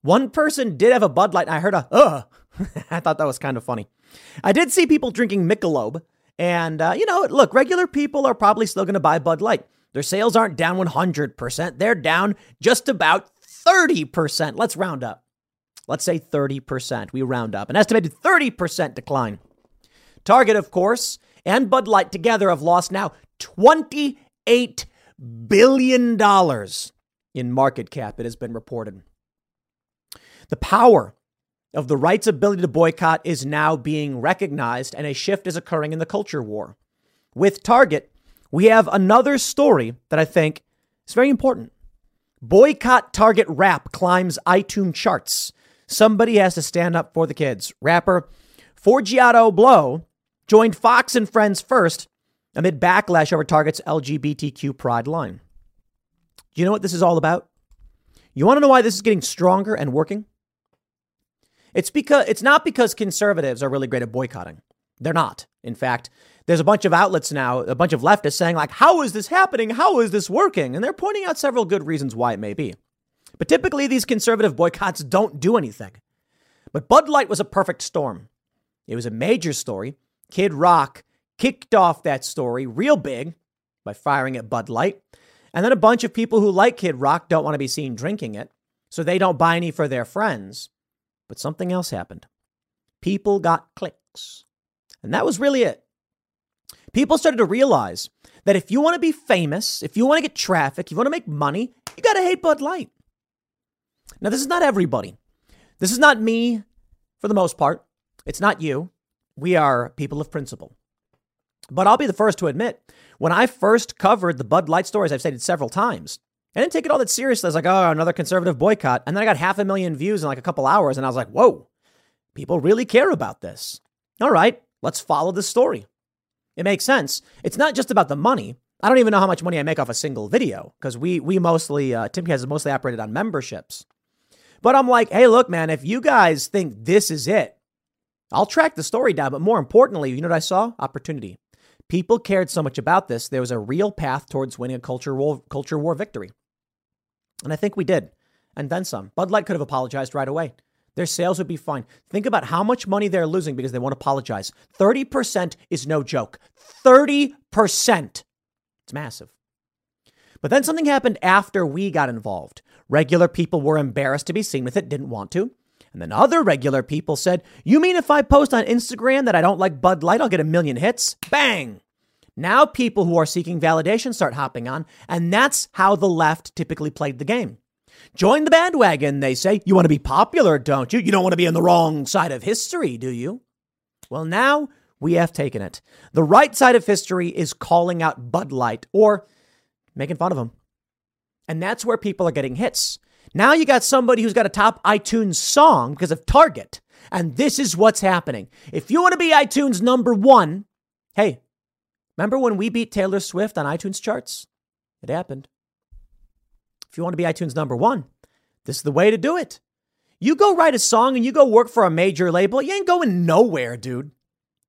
One person did have a Bud Light, and I heard a ugh. I thought that was kind of funny. I did see people drinking Michelob, and uh, you know, look, regular people are probably still going to buy Bud Light. Their sales aren't down 100%, they're down just about 30%. Let's round up. Let's say 30%. We round up. An estimated 30% decline. Target, of course, and Bud Light together have lost now $28 billion in market cap, it has been reported. The power of the right's ability to boycott is now being recognized, and a shift is occurring in the culture war. With Target, we have another story that I think is very important. Boycott Target rap climbs iTunes charts. Somebody has to stand up for the kids. Rapper Forgiato Blow joined Fox and Friends first amid backlash over Target's LGBTQ pride line. Do you know what this is all about? You want to know why this is getting stronger and working? It's because it's not because conservatives are really great at boycotting. They're not. In fact, there's a bunch of outlets now, a bunch of leftists saying like, "How is this happening? How is this working?" And they're pointing out several good reasons why it may be. But typically these conservative boycotts don't do anything. But Bud Light was a perfect storm. It was a major story. Kid Rock kicked off that story real big by firing at Bud Light. And then a bunch of people who like Kid Rock don't want to be seen drinking it, so they don't buy any for their friends. But something else happened. People got clicks. And that was really it. People started to realize that if you want to be famous, if you want to get traffic, if you want to make money, you got to hate Bud Light. Now, this is not everybody. This is not me for the most part. It's not you. We are people of principle. But I'll be the first to admit, when I first covered the Bud Light stories, I've stated several times, I didn't take it all that seriously. I was like, oh, another conservative boycott. And then I got half a million views in like a couple hours. And I was like, whoa, people really care about this. All right, let's follow the story. It makes sense. It's not just about the money. I don't even know how much money I make off a single video because we we mostly uh, Timcast is mostly operated on memberships. But I'm like, hey, look, man, if you guys think this is it, I'll track the story down. But more importantly, you know what I saw? Opportunity. People cared so much about this. There was a real path towards winning a culture war, culture war victory. And I think we did. And then some. Bud Light could have apologized right away. Their sales would be fine. Think about how much money they're losing because they won't apologize. 30% is no joke. 30%. It's massive. But then something happened after we got involved. Regular people were embarrassed to be seen with it, didn't want to. And then other regular people said, You mean if I post on Instagram that I don't like Bud Light, I'll get a million hits? Bang! Now people who are seeking validation start hopping on, and that's how the left typically played the game. Join the bandwagon, they say. You want to be popular, don't you? You don't want to be on the wrong side of history, do you? Well, now we have taken it. The right side of history is calling out Bud Light or making fun of them. And that's where people are getting hits. Now you got somebody who's got a top iTunes song because of Target. And this is what's happening. If you want to be iTunes number one, hey, Remember when we beat Taylor Swift on iTunes charts? It happened. If you want to be iTunes number one, this is the way to do it. You go write a song and you go work for a major label, you ain't going nowhere, dude.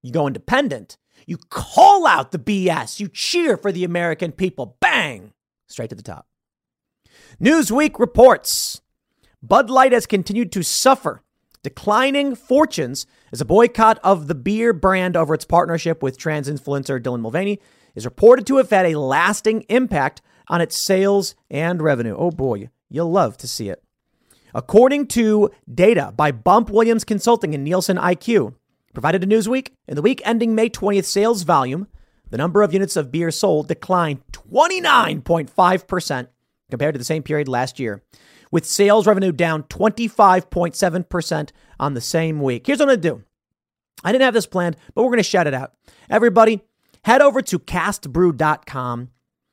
You go independent. You call out the BS. You cheer for the American people. Bang! Straight to the top. Newsweek reports Bud Light has continued to suffer declining fortunes as a boycott of the beer brand over its partnership with trans influencer Dylan Mulvaney is reported to have had a lasting impact on its sales and revenue. Oh boy, you'll love to see it. According to data by Bump Williams Consulting and Nielsen IQ, provided to Newsweek, in the week ending May 20th, sales volume, the number of units of beer sold declined 29.5% compared to the same period last year with sales revenue down 25.7% on the same week. Here's what I'm going to do I didn't have this planned, but we're going to shout it out. Everybody, head over to castbrew.com.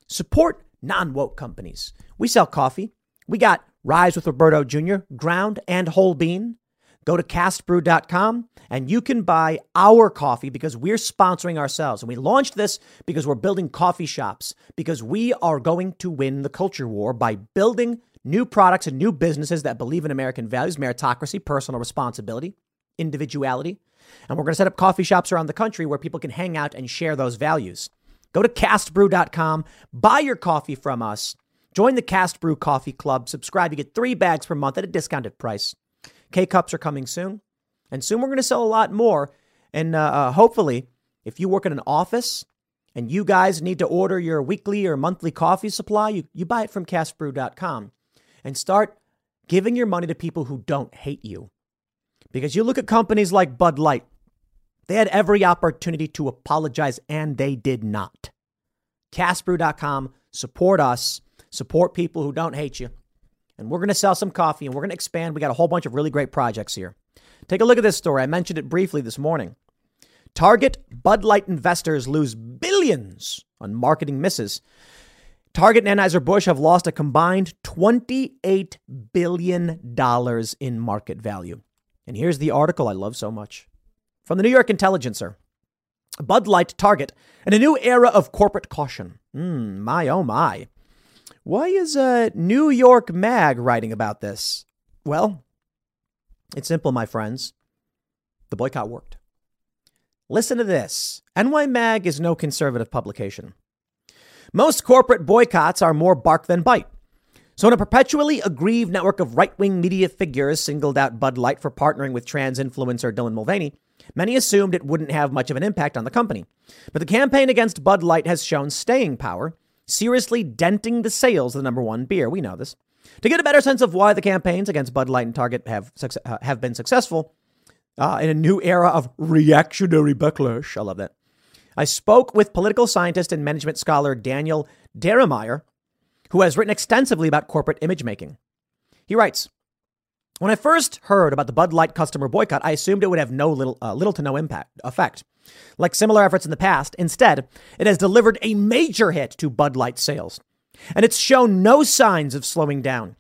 Support non woke companies. We sell coffee. We got Rise with Roberto Jr., ground and whole bean. Go to castbrew.com and you can buy our coffee because we're sponsoring ourselves. And we launched this because we're building coffee shops, because we are going to win the culture war by building new products and new businesses that believe in American values, meritocracy, personal responsibility, individuality. And we're going to set up coffee shops around the country where people can hang out and share those values. Go to castbrew.com, buy your coffee from us, join the Cast Brew Coffee Club, subscribe. You get three bags per month at a discounted price. K cups are coming soon. And soon we're going to sell a lot more. And uh, uh, hopefully, if you work in an office and you guys need to order your weekly or monthly coffee supply, you, you buy it from castbrew.com and start giving your money to people who don't hate you. Because you look at companies like Bud Light, they had every opportunity to apologize and they did not. Castbrew.com, support us, support people who don't hate you. And we're going to sell some coffee and we're going to expand. We got a whole bunch of really great projects here. Take a look at this story. I mentioned it briefly this morning. Target Bud Light investors lose billions on marketing misses Target and Anheuser-Busch have lost a combined $28 billion in market value. And here's the article I love so much from the New York Intelligencer. Bud Light, Target, and a new era of corporate caution. Mm, my oh my. Why is a New York Mag writing about this? Well, it's simple, my friends. The boycott worked. Listen to this. NY Mag is no conservative publication. Most corporate boycotts are more bark than bite. So, when a perpetually aggrieved network of right wing media figures singled out Bud Light for partnering with trans influencer Dylan Mulvaney, many assumed it wouldn't have much of an impact on the company. But the campaign against Bud Light has shown staying power, seriously denting the sales of the number one beer. We know this. To get a better sense of why the campaigns against Bud Light and Target have, uh, have been successful uh, in a new era of reactionary backlash, I love that. I spoke with political scientist and management scholar Daniel Diermeier, who has written extensively about corporate image making. He writes When I first heard about the Bud Light customer boycott, I assumed it would have no little, uh, little to no impact effect. Like similar efforts in the past, instead, it has delivered a major hit to Bud Light sales. And it's shown no signs of slowing down.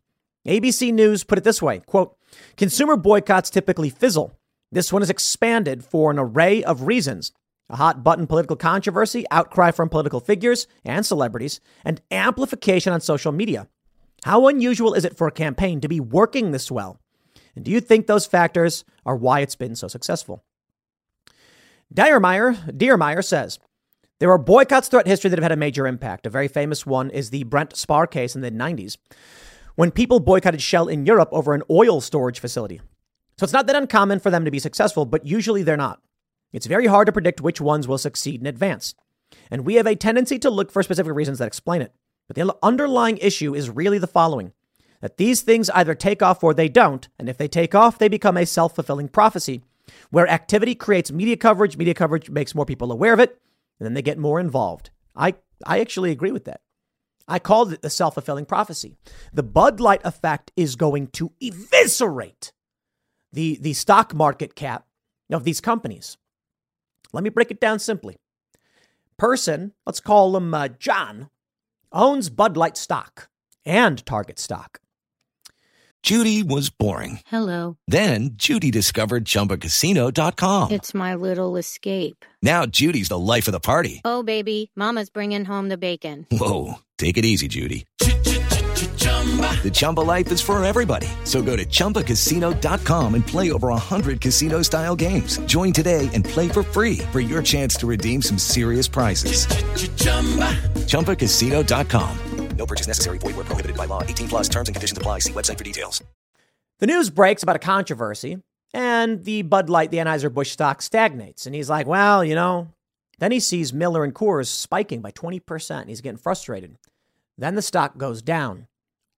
ABC News put it this way quote, Consumer boycotts typically fizzle. This one is expanded for an array of reasons a hot button political controversy, outcry from political figures and celebrities, and amplification on social media. How unusual is it for a campaign to be working this well? And do you think those factors are why it's been so successful? Diermeier, Diermeier says, there are boycotts throughout history that have had a major impact. A very famous one is the Brent Spar case in the 90s, when people boycotted Shell in Europe over an oil storage facility. So it's not that uncommon for them to be successful, but usually they're not. It's very hard to predict which ones will succeed in advance. And we have a tendency to look for specific reasons that explain it. But the underlying issue is really the following that these things either take off or they don't. And if they take off, they become a self fulfilling prophecy where activity creates media coverage, media coverage makes more people aware of it, and then they get more involved. I, I actually agree with that. I called it the self fulfilling prophecy. The Bud Light effect is going to eviscerate the, the stock market cap of these companies. Let me break it down simply. Person, let's call him uh, John, owns Bud Light stock and Target stock. Judy was boring. Hello. Then Judy discovered chumbacasino.com. It's my little escape. Now Judy's the life of the party. Oh, baby, Mama's bringing home the bacon. Whoa. Take it easy, Judy. The Chumba life is for everybody. So go to ChumbaCasino.com and play over 100 casino style games. Join today and play for free for your chance to redeem some serious prizes. ChumbaCasino.com. No purchase necessary. Void where prohibited by law. 18 plus terms and conditions apply. See website for details. The news breaks about a controversy, and the Bud Light, the Anheuser-Busch stock stagnates. And he's like, well, you know, then he sees Miller and Coors spiking by 20%. And He's getting frustrated. Then the stock goes down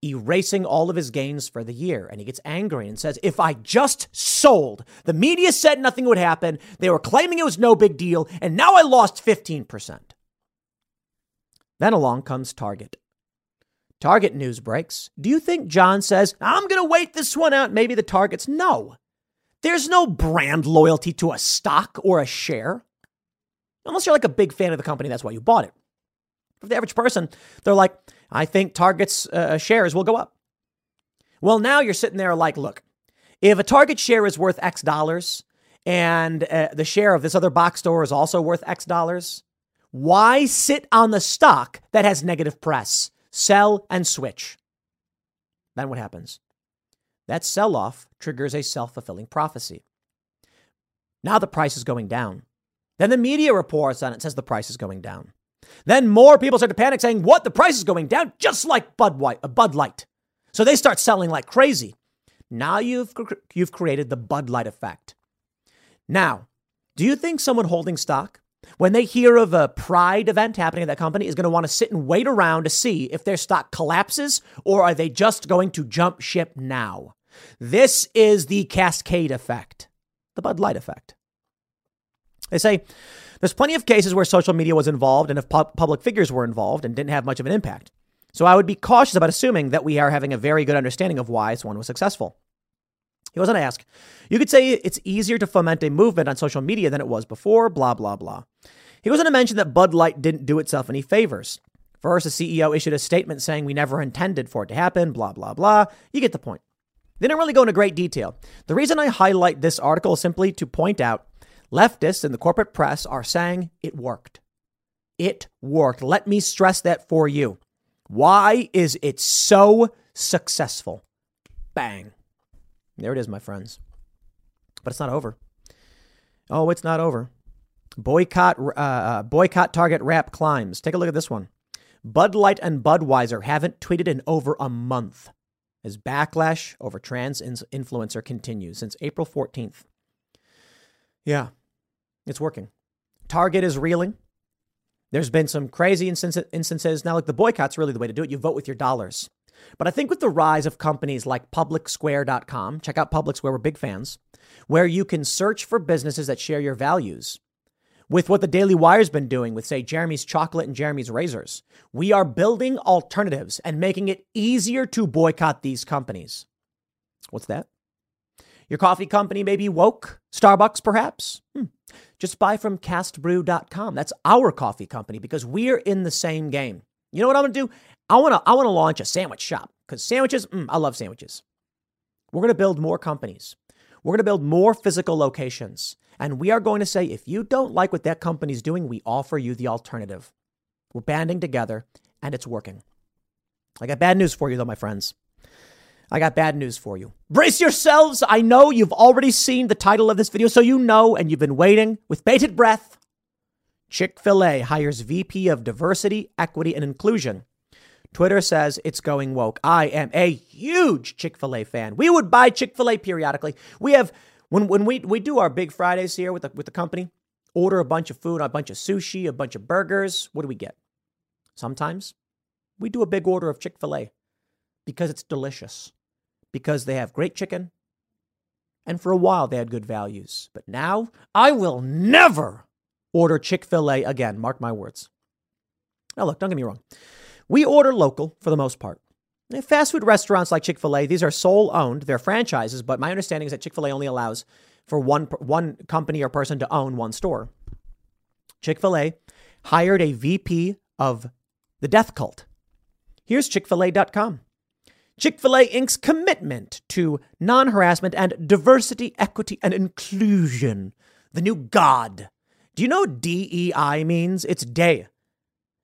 erasing all of his gains for the year. And he gets angry and says, If I just sold, the media said nothing would happen. They were claiming it was no big deal. And now I lost 15%. Then along comes Target. Target news breaks. Do you think John says, I'm going to wait this one out? Maybe the targets? No. There's no brand loyalty to a stock or a share. Unless you're like a big fan of the company, that's why you bought it. For the average person, they're like, I think Target's uh, shares will go up. Well, now you're sitting there like, look, if a Target share is worth X dollars and uh, the share of this other box store is also worth X dollars, why sit on the stock that has negative press? Sell and switch. Then what happens? That sell off triggers a self fulfilling prophecy. Now the price is going down. Then the media reports on it, says the price is going down. Then more people start to panic saying, What? The price is going down, just like Bud, White, uh, Bud Light. So they start selling like crazy. Now you've, you've created the Bud Light effect. Now, do you think someone holding stock, when they hear of a pride event happening at that company, is going to want to sit and wait around to see if their stock collapses or are they just going to jump ship now? This is the cascade effect, the Bud Light effect. They say there's plenty of cases where social media was involved and if pu- public figures were involved and didn't have much of an impact. So I would be cautious about assuming that we are having a very good understanding of why someone was successful. He goes on to ask, you could say it's easier to foment a movement on social media than it was before, blah, blah, blah. He goes on to mention that Bud Light didn't do itself any favors. First, the CEO issued a statement saying we never intended for it to happen, blah, blah, blah. You get the point. They didn't really go into great detail. The reason I highlight this article is simply to point out Leftists and the corporate press are saying it worked. It worked. Let me stress that for you. Why is it so successful? Bang. There it is, my friends. But it's not over. Oh, it's not over. Boycott, uh, uh boycott Target rap climbs. Take a look at this one. Bud Light and Budweiser haven't tweeted in over a month as backlash over trans influencer continues since April 14th. Yeah, it's working. Target is reeling. There's been some crazy instances. Now, like the boycott's really the way to do it. You vote with your dollars. But I think with the rise of companies like PublicSquare.com, check out PublicSquare, we're big fans, where you can search for businesses that share your values. With what the Daily Wire's been doing with, say, Jeremy's Chocolate and Jeremy's Razors, we are building alternatives and making it easier to boycott these companies. What's that? Your coffee company may be woke, Starbucks perhaps. Hmm. Just buy from castbrew.com. That's our coffee company because we're in the same game. You know what I'm going to do? I want to I want to launch a sandwich shop cuz sandwiches, mm, I love sandwiches. We're going to build more companies. We're going to build more physical locations. And we are going to say if you don't like what that company's doing, we offer you the alternative. We're banding together and it's working. I got bad news for you though, my friends. I got bad news for you. Brace yourselves. I know you've already seen the title of this video, so you know, and you've been waiting with bated breath. Chick fil A hires VP of Diversity, Equity, and Inclusion. Twitter says it's going woke. I am a huge Chick fil A fan. We would buy Chick fil A periodically. We have, when, when we, we do our big Fridays here with the, with the company, order a bunch of food, a bunch of sushi, a bunch of burgers. What do we get? Sometimes we do a big order of Chick fil A because it's delicious because they have great chicken. And for a while, they had good values. But now, I will never order Chick fil A again. Mark my words. Now, look, don't get me wrong. We order local for the most part. Eh, fast food restaurants like Chick fil A, these are sole owned, they're franchises, but my understanding is that Chick fil A only allows for one, one company or person to own one store. Chick fil A hired a VP of the death cult. Here's chick fil A.com. Chick fil A Inc.'s commitment to non harassment and diversity, equity, and inclusion. The new God. Do you know DEI means? It's day.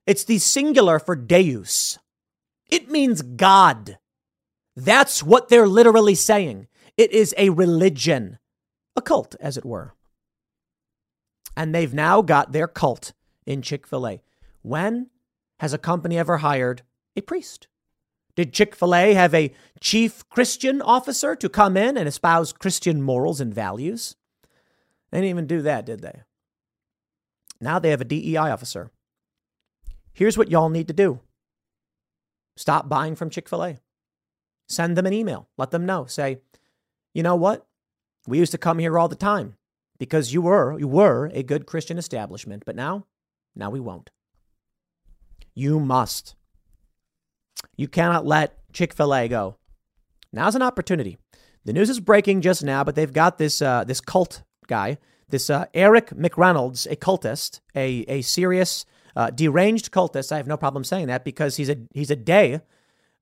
It's the singular for Deus. It means God. That's what they're literally saying. It is a religion, a cult, as it were. And they've now got their cult in Chick fil A. When has a company ever hired a priest? Did Chick fil A have a chief Christian officer to come in and espouse Christian morals and values? They didn't even do that, did they? Now they have a DEI officer. Here's what y'all need to do stop buying from Chick fil A. Send them an email. Let them know. Say, you know what? We used to come here all the time because you were you were a good Christian establishment, but now, now we won't. You must you cannot let Chick fil A go. Now's an opportunity. The news is breaking just now, but they've got this, uh, this cult guy, this uh, Erick McReynolds, a cultist, a, a serious, uh, deranged cultist. I have no problem saying that because he's a, he's a day,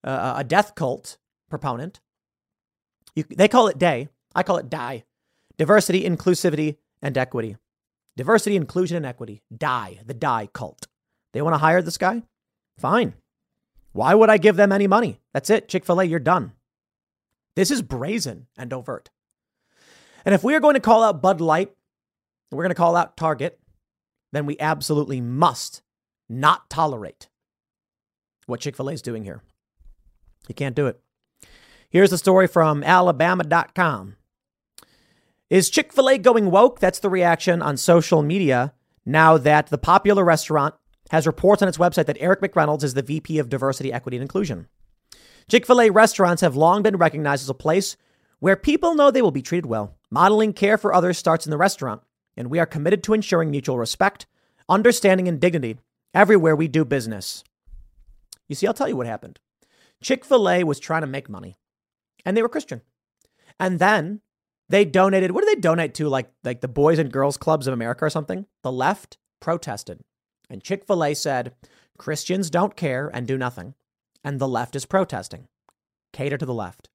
uh, a death cult proponent. You, they call it day. I call it die. Diversity, inclusivity, and equity. Diversity, inclusion, and equity. Die, the die cult. They want to hire this guy? Fine. Why would I give them any money? That's it. Chick fil A, you're done. This is brazen and overt. And if we are going to call out Bud Light, we're going to call out Target, then we absolutely must not tolerate what Chick fil A is doing here. You can't do it. Here's the story from Alabama.com. Is Chick fil A going woke? That's the reaction on social media now that the popular restaurant has reports on its website that Erick McReynolds is the VP of Diversity, Equity, and Inclusion. Chick fil A restaurants have long been recognized as a place where people know they will be treated well. Modeling care for others starts in the restaurant, and we are committed to ensuring mutual respect, understanding, and dignity everywhere we do business. You see, I'll tell you what happened. Chick fil A was trying to make money, and they were Christian. And then they donated, what did they donate to? Like, like the Boys and Girls Clubs of America or something? The left protested. And Chick fil A said, Christians don't care and do nothing. And the left is protesting. Cater to the left.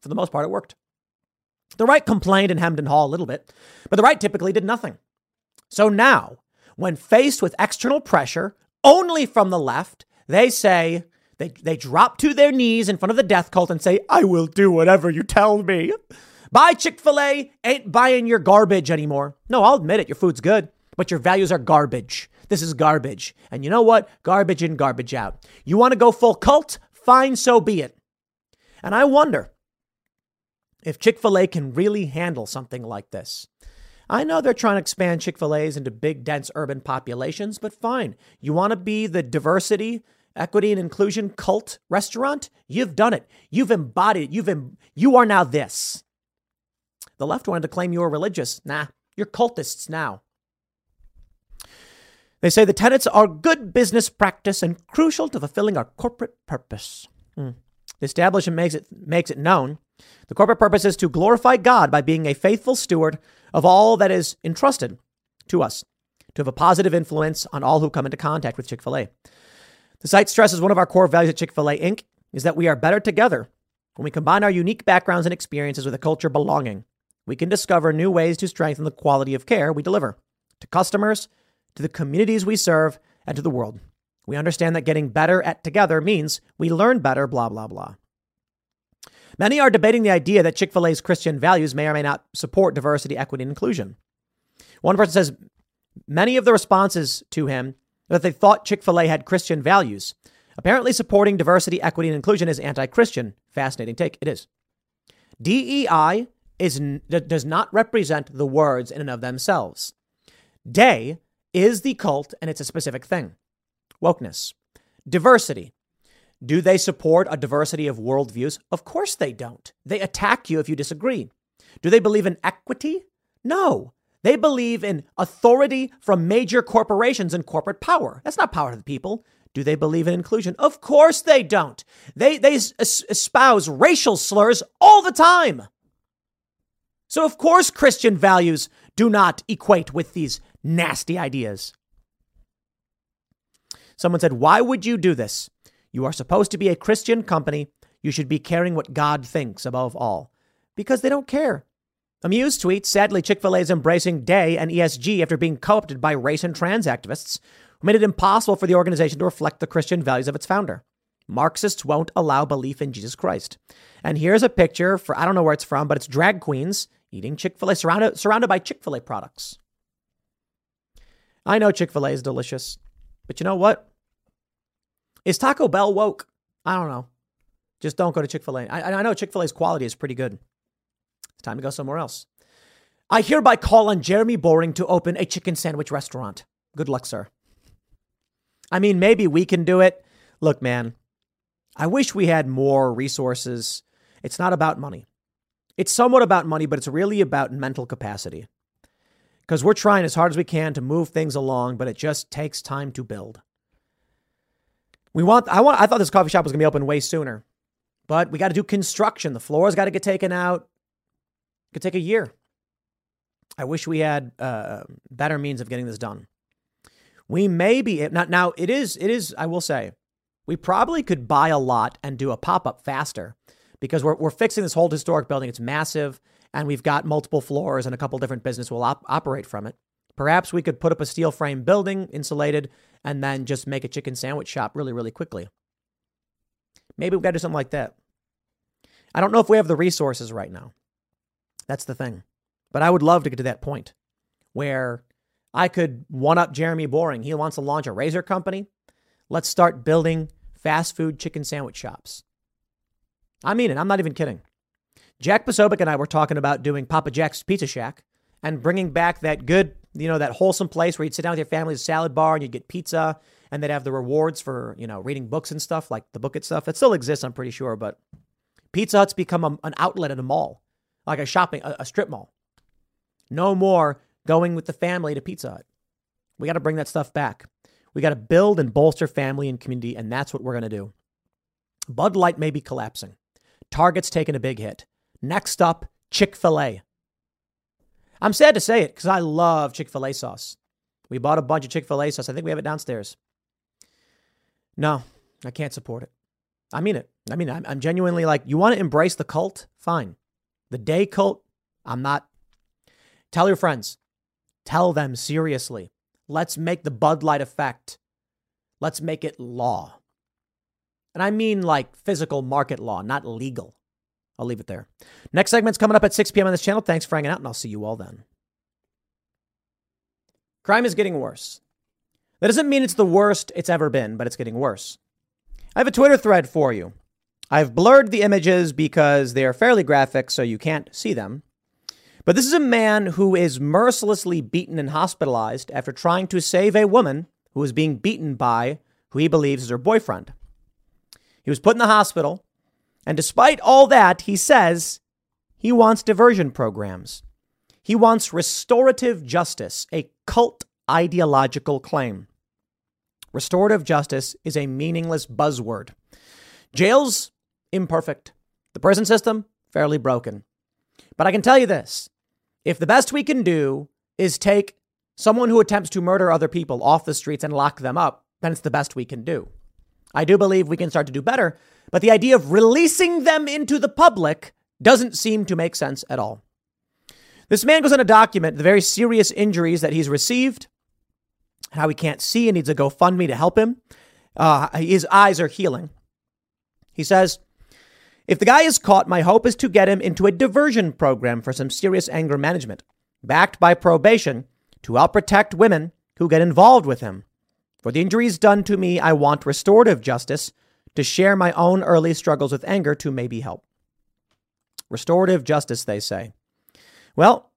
For the most part, it worked. The right complained in hemmed Hall a little bit, but the right typically did nothing. So now, when faced with external pressure, only from the left, they say, they, they drop to their knees in front of the death cult and say, I will do whatever you tell me. Buy Chick fil A, ain't buying your garbage anymore. No, I'll admit it, your food's good, but your values are garbage. This is garbage. And you know what? Garbage in, garbage out. You want to go full cult? Fine, so be it. And I wonder if Chick fil A can really handle something like this. I know they're trying to expand Chick fil A's into big, dense urban populations, but fine. You want to be the diversity, equity, and inclusion cult restaurant? You've done it. You've embodied it. You've em- you are now this. The left wanted to claim you were religious. Nah, you're cultists now. They say the tenets are good business practice and crucial to fulfilling our corporate purpose. Hmm. The establishment makes it, makes it known The corporate purpose is to glorify God by being a faithful steward of all that is entrusted to us, to have a positive influence on all who come into contact with Chick fil A. The site stresses one of our core values at Chick fil A Inc. is that we are better together when we combine our unique backgrounds and experiences with a culture belonging. We can discover new ways to strengthen the quality of care we deliver to customers, to the communities we serve, and to the world. We understand that getting better at together means we learn better, blah, blah, blah. Many are debating the idea that Chick fil A's Christian values may or may not support diversity, equity, and inclusion. One person says many of the responses to him that they thought Chick fil A had Christian values. Apparently, supporting diversity, equity, and inclusion is anti Christian. Fascinating take. It is. DEI is, does not represent the words in and of themselves. Day is the cult, and it's a specific thing. Wokeness. Diversity. Do they support a diversity of worldviews? Of course they don't. They attack you if you disagree. Do they believe in equity? No. They believe in authority from major corporations and corporate power. That's not power to the people. Do they believe in inclusion? Of course they don't. They, they espouse racial slurs all the time. So, of course, Christian values do not equate with these nasty ideas. Someone said, Why would you do this? You are supposed to be a Christian company. You should be caring what God thinks above all. Because they don't care. Amused tweet sadly, Chick fil A is embracing day and ESG after being co opted by race and trans activists who made it impossible for the organization to reflect the Christian values of its founder. Marxists won't allow belief in Jesus Christ. And here's a picture for, I don't know where it's from, but it's drag queens eating Chick fil A, surrounded, surrounded by Chick fil A products. I know Chick fil A is delicious, but you know what? Is Taco Bell woke? I don't know. Just don't go to Chick fil A. I, I know Chick fil A's quality is pretty good. It's time to go somewhere else. I hereby call on Jeremy Boring to open a chicken sandwich restaurant. Good luck, sir. I mean, maybe we can do it. Look, man, I wish we had more resources. It's not about money. It's somewhat about money, but it's really about mental capacity. Because we're trying as hard as we can to move things along, but it just takes time to build. We want I want I thought this coffee shop was gonna be open way sooner. But we got to do construction. The floors got to get taken out. It could take a year. I wish we had uh, better means of getting this done. We may be not now. It is. It is. I will say, we probably could buy a lot and do a pop up faster because we're we're fixing this whole historic building. It's massive, and we've got multiple floors and a couple different businesses will op- operate from it. Perhaps we could put up a steel frame building, insulated, and then just make a chicken sandwich shop really, really quickly. Maybe we've got to do something like that. I don't know if we have the resources right now. That's the thing. But I would love to get to that point where I could one up Jeremy Boring. He wants to launch a razor company. Let's start building fast food chicken sandwich shops. I mean it. I'm not even kidding. Jack Posobiec and I were talking about doing Papa Jack's Pizza Shack and bringing back that good, you know, that wholesome place where you'd sit down with your family, a salad bar, and you'd get pizza, and they'd have the rewards for, you know, reading books and stuff like the book itself. It still exists, I'm pretty sure, but Pizza Hut's become a, an outlet in a mall, like a shopping, a, a strip mall. No more going with the family to Pizza Hut. We got to bring that stuff back. We got to build and bolster family and community, and that's what we're going to do. Bud Light may be collapsing. Target's taken a big hit. Next up, Chick fil A. I'm sad to say it because I love Chick fil A sauce. We bought a bunch of Chick fil A sauce. I think we have it downstairs. No, I can't support it. I mean it. I mean, I'm, I'm genuinely like, you want to embrace the cult? Fine. The day cult, I'm not. Tell your friends. Tell them seriously. Let's make the Bud Light effect. Let's make it law. And I mean like physical market law, not legal. I'll leave it there. Next segment's coming up at 6 p.m. on this channel. Thanks for hanging out, and I'll see you all then. Crime is getting worse. That doesn't mean it's the worst it's ever been, but it's getting worse. I have a Twitter thread for you. I've blurred the images because they are fairly graphic, so you can't see them. But this is a man who is mercilessly beaten and hospitalized after trying to save a woman who is being beaten by who he believes is her boyfriend. He was put in the hospital, and despite all that, he says he wants diversion programs. He wants restorative justice, a cult ideological claim. Restorative justice is a meaningless buzzword. Jails, imperfect. The prison system, fairly broken. But I can tell you this if the best we can do is take someone who attempts to murder other people off the streets and lock them up, then it's the best we can do. I do believe we can start to do better, but the idea of releasing them into the public doesn't seem to make sense at all. This man goes on to document the very serious injuries that he's received, how he can't see and needs a GoFundMe to help him. Uh, his eyes are healing. He says, if the guy is caught, my hope is to get him into a diversion program for some serious anger management, backed by probation, to help protect women who get involved with him. For the injuries done to me, I want restorative justice to share my own early struggles with anger to maybe help. Restorative justice, they say. Well,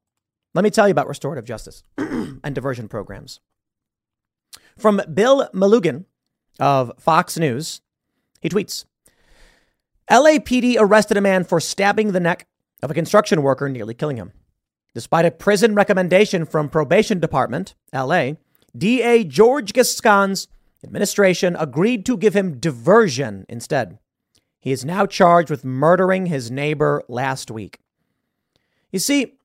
let me tell you about restorative justice and diversion programs. From Bill Melugin of Fox News, he tweets LAPD arrested a man for stabbing the neck of a construction worker, nearly killing him. Despite a prison recommendation from probation department, LA, DA George Gascon's administration agreed to give him diversion instead. He is now charged with murdering his neighbor last week. You see,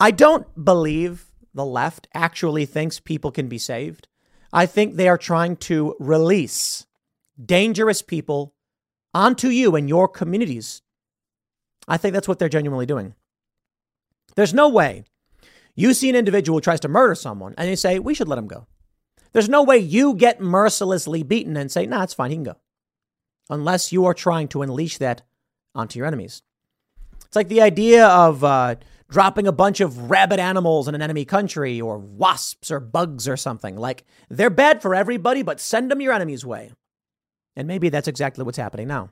I don't believe the left actually thinks people can be saved. I think they are trying to release dangerous people onto you and your communities. I think that's what they're genuinely doing. There's no way you see an individual who tries to murder someone and you say, we should let him go. There's no way you get mercilessly beaten and say, nah, it's fine, he can go. Unless you are trying to unleash that onto your enemies. It's like the idea of uh, dropping a bunch of rabid animals in an enemy country or wasps or bugs or something. Like they're bad for everybody, but send them your enemy's way. And maybe that's exactly what's happening now.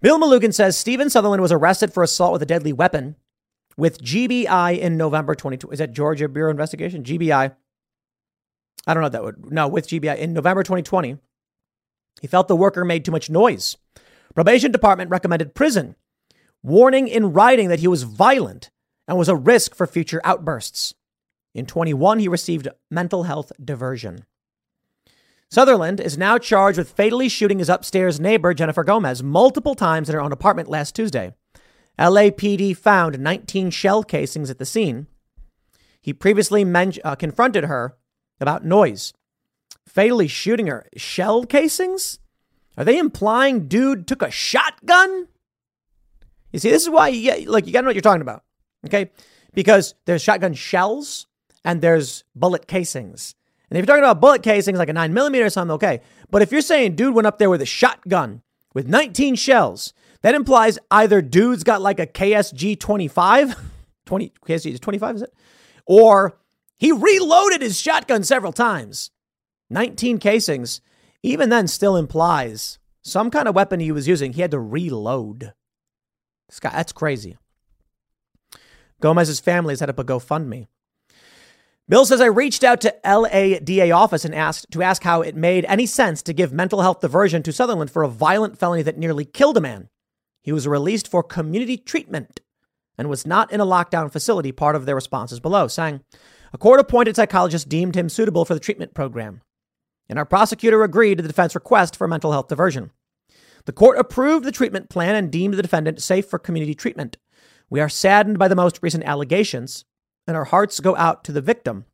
Bill Melugin says Stephen Sutherland was arrested for assault with a deadly weapon with GBI in November 2020. Is that Georgia Bureau Investigation? GBI. I don't know that would. No, with GBI in November 2020. He felt the worker made too much noise. Probation department recommended prison, warning in writing that he was violent and was a risk for future outbursts. In 21, he received mental health diversion. Sutherland is now charged with fatally shooting his upstairs neighbor, Jennifer Gomez, multiple times in her own apartment last Tuesday. LAPD found 19 shell casings at the scene. He previously men- uh, confronted her about noise, fatally shooting her. Shell casings? Are they implying dude took a shotgun? You see, this is why you get, like, you gotta know what you're talking about, okay? Because there's shotgun shells and there's bullet casings. And if you're talking about bullet casings like a nine millimeter or something, okay. But if you're saying dude went up there with a shotgun with 19 shells, that implies either dude's got like a KSG 25, 20, KSG 25 is it? Or he reloaded his shotgun several times. 19 casings, even then, still implies some kind of weapon he was using. He had to reload. This guy, that's crazy. Gomez's family has set up a GoFundMe. Bill says I reached out to LADA office and asked to ask how it made any sense to give mental health diversion to Sutherland for a violent felony that nearly killed a man. He was released for community treatment and was not in a lockdown facility. Part of their responses below, saying a court-appointed psychologist deemed him suitable for the treatment program, and our prosecutor agreed to the defense request for mental health diversion. The court approved the treatment plan and deemed the defendant safe for community treatment. We are saddened by the most recent allegations and our hearts go out to the victim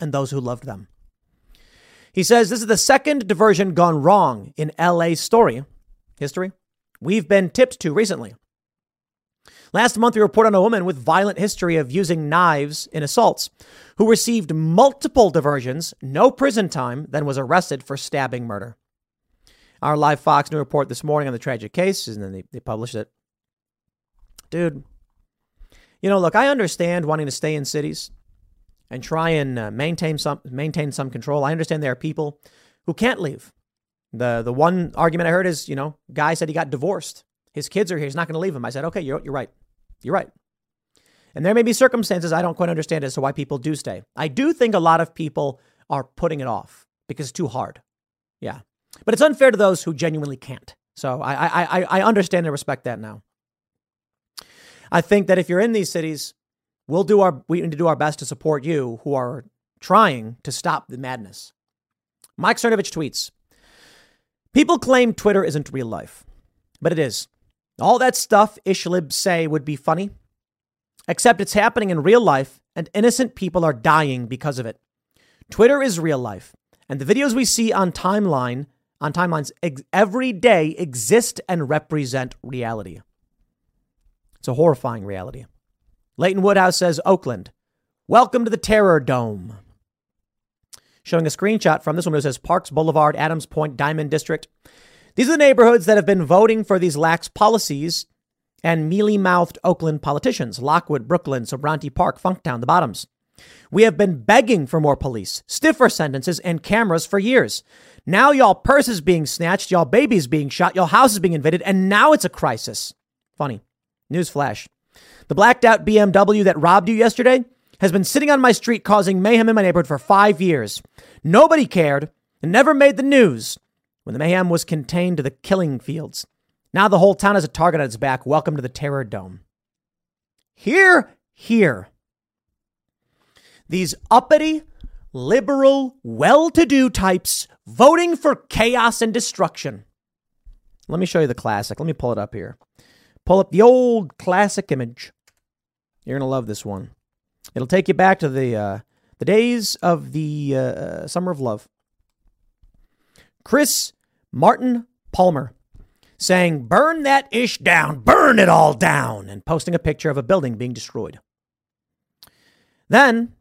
and those who loved them. He says this is the second diversion gone wrong in LA story history we've been tipped to recently. Last month, we reported on a woman with violent history of using knives in assaults who received multiple diversions, no prison time, then was arrested for stabbing murder. Our live Fox News report this morning on the tragic case, and then they, they published it. Dude, you know, look, I understand wanting to stay in cities and try and uh, maintain some maintain some control. I understand there are people who can't leave. The the one argument I heard is, you know, guy said he got divorced. His kids are here. He's not going to leave him. I said, okay, you're, you're right. You're right. And there may be circumstances I don't quite understand as to why people do stay. I do think a lot of people are putting it off because it's too hard. Yeah. But it's unfair to those who genuinely can't. So I, I, I, I understand and respect that now. I think that if you're in these cities, we'll do our we need to do our best to support you who are trying to stop the madness. Mike Cernovich tweets: People claim Twitter isn't real life, but it is. All that stuff Ishlib say would be funny, except it's happening in real life and innocent people are dying because of it. Twitter is real life, and the videos we see on timeline on timelines ex- every day exist and represent reality. It's a horrifying reality. Leighton Woodhouse says Oakland, welcome to the Terror Dome. Showing a screenshot from this one that says Parks Boulevard, Adams Point, Diamond District. These are the neighborhoods that have been voting for these lax policies and mealy mouthed Oakland politicians Lockwood, Brooklyn, Sobrante Park, Funktown, the bottoms. We have been begging for more police, stiffer sentences, and cameras for years. Now y'all purses being snatched, y'all babies being shot, y'all houses being invaded, and now it's a crisis. Funny. Newsflash. The blacked out BMW that robbed you yesterday has been sitting on my street causing mayhem in my neighborhood for five years. Nobody cared and never made the news when the mayhem was contained to the killing fields. Now the whole town has a target on its back. Welcome to the Terror Dome. Here, here. These uppity, liberal, well to do types voting for chaos and destruction. Let me show you the classic. Let me pull it up here. Pull up the old classic image. You're going to love this one. It'll take you back to the, uh, the days of the uh, Summer of Love. Chris Martin Palmer saying, Burn that ish down, burn it all down, and posting a picture of a building being destroyed. Then,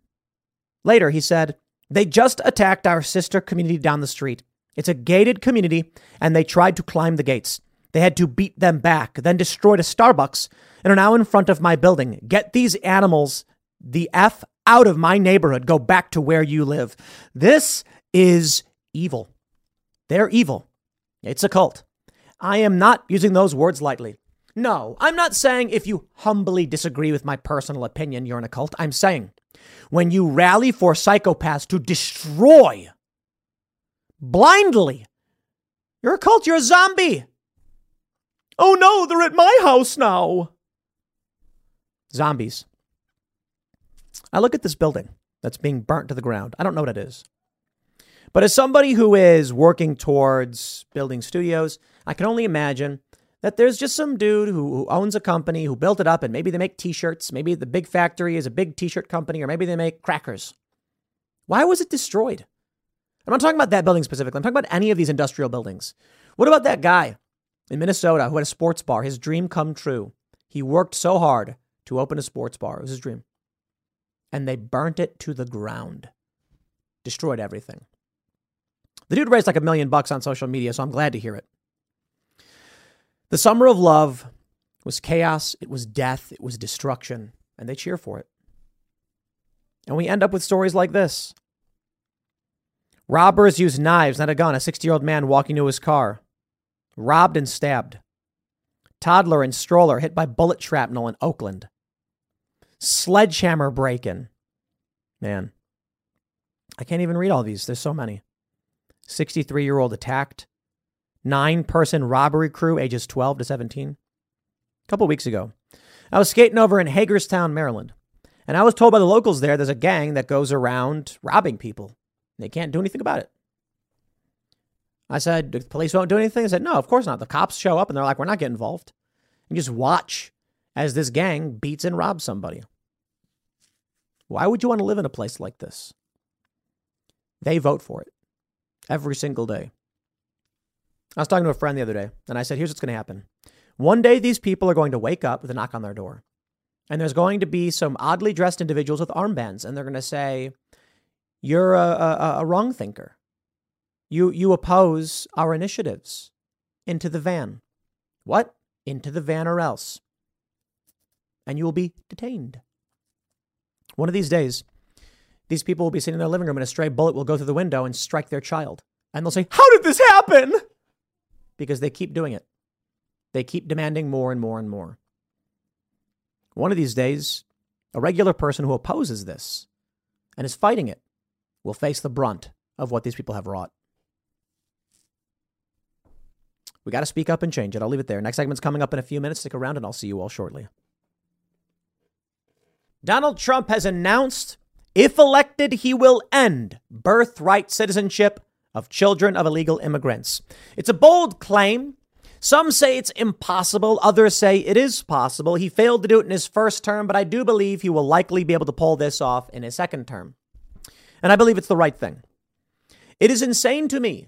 later, he said, They just attacked our sister community down the street. It's a gated community, and they tried to climb the gates. They had to beat them back, then destroyed a Starbucks, and are now in front of my building. Get these animals the F out of my neighborhood. Go back to where you live. This is evil. They're evil. It's a cult. I am not using those words lightly. No, I'm not saying if you humbly disagree with my personal opinion, you're in a cult. I'm saying when you rally for psychopaths to destroy blindly, you're a cult, you're a zombie. Oh no, they're at my house now. Zombies. I look at this building that's being burnt to the ground. I don't know what it is. But as somebody who is working towards building studios, I can only imagine that there's just some dude who, who owns a company who built it up and maybe they make t shirts. Maybe the big factory is a big t shirt company, or maybe they make crackers. Why was it destroyed? I'm not talking about that building specifically. I'm talking about any of these industrial buildings. What about that guy in Minnesota who had a sports bar? His dream come true. He worked so hard to open a sports bar. It was his dream. And they burnt it to the ground, destroyed everything. The dude raised like a million bucks on social media, so I'm glad to hear it. The summer of love was chaos, it was death, it was destruction, and they cheer for it. And we end up with stories like this. Robbers used knives, not a gun. A 60 year old man walking to his car, robbed and stabbed. Toddler and stroller hit by bullet shrapnel in Oakland. Sledgehammer break in. Man, I can't even read all these. There's so many. 63 year old attacked, nine person robbery crew, ages 12 to 17. A couple weeks ago, I was skating over in Hagerstown, Maryland, and I was told by the locals there there's a gang that goes around robbing people. They can't do anything about it. I said, the police won't do anything? They said, no, of course not. The cops show up and they're like, we're not getting involved. And just watch as this gang beats and robs somebody. Why would you want to live in a place like this? They vote for it every single day. I was talking to a friend the other day, and I said, here's what's going to happen. One day, these people are going to wake up with a knock on their door, and there's going to be some oddly dressed individuals with armbands, and they're going to say, You're a, a, a wrong thinker. You, you oppose our initiatives. Into the van. What? Into the van or else. And you will be detained. One of these days, these people will be sitting in their living room and a stray bullet will go through the window and strike their child. And they'll say, How did this happen? Because they keep doing it. They keep demanding more and more and more. One of these days, a regular person who opposes this and is fighting it will face the brunt of what these people have wrought. We got to speak up and change it. I'll leave it there. Next segment's coming up in a few minutes. Stick around and I'll see you all shortly. Donald Trump has announced if elected, he will end birthright citizenship of children of illegal immigrants. It's a bold claim Some say it's impossible, others say it is possible. He failed to do it in his first term, but I do believe he will likely be able to pull this off in his second term. And I believe it's the right thing. It is insane to me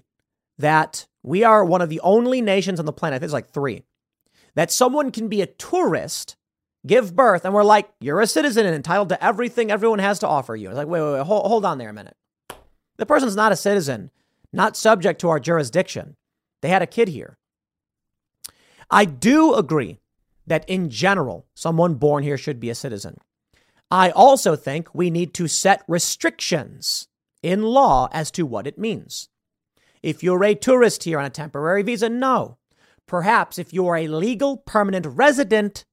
that we are one of the only nations on the planet, I think it's like three, that someone can be a tourist, give birth, and we're like, you're a citizen and entitled to everything everyone has to offer you. It's like, wait, wait, wait, hold, hold on there a minute. The person's not a citizen, not subject to our jurisdiction. They had a kid here. I do agree that in general, someone born here should be a citizen. I also think we need to set restrictions in law as to what it means. If you're a tourist here on a temporary visa, no. Perhaps if you're a legal permanent resident,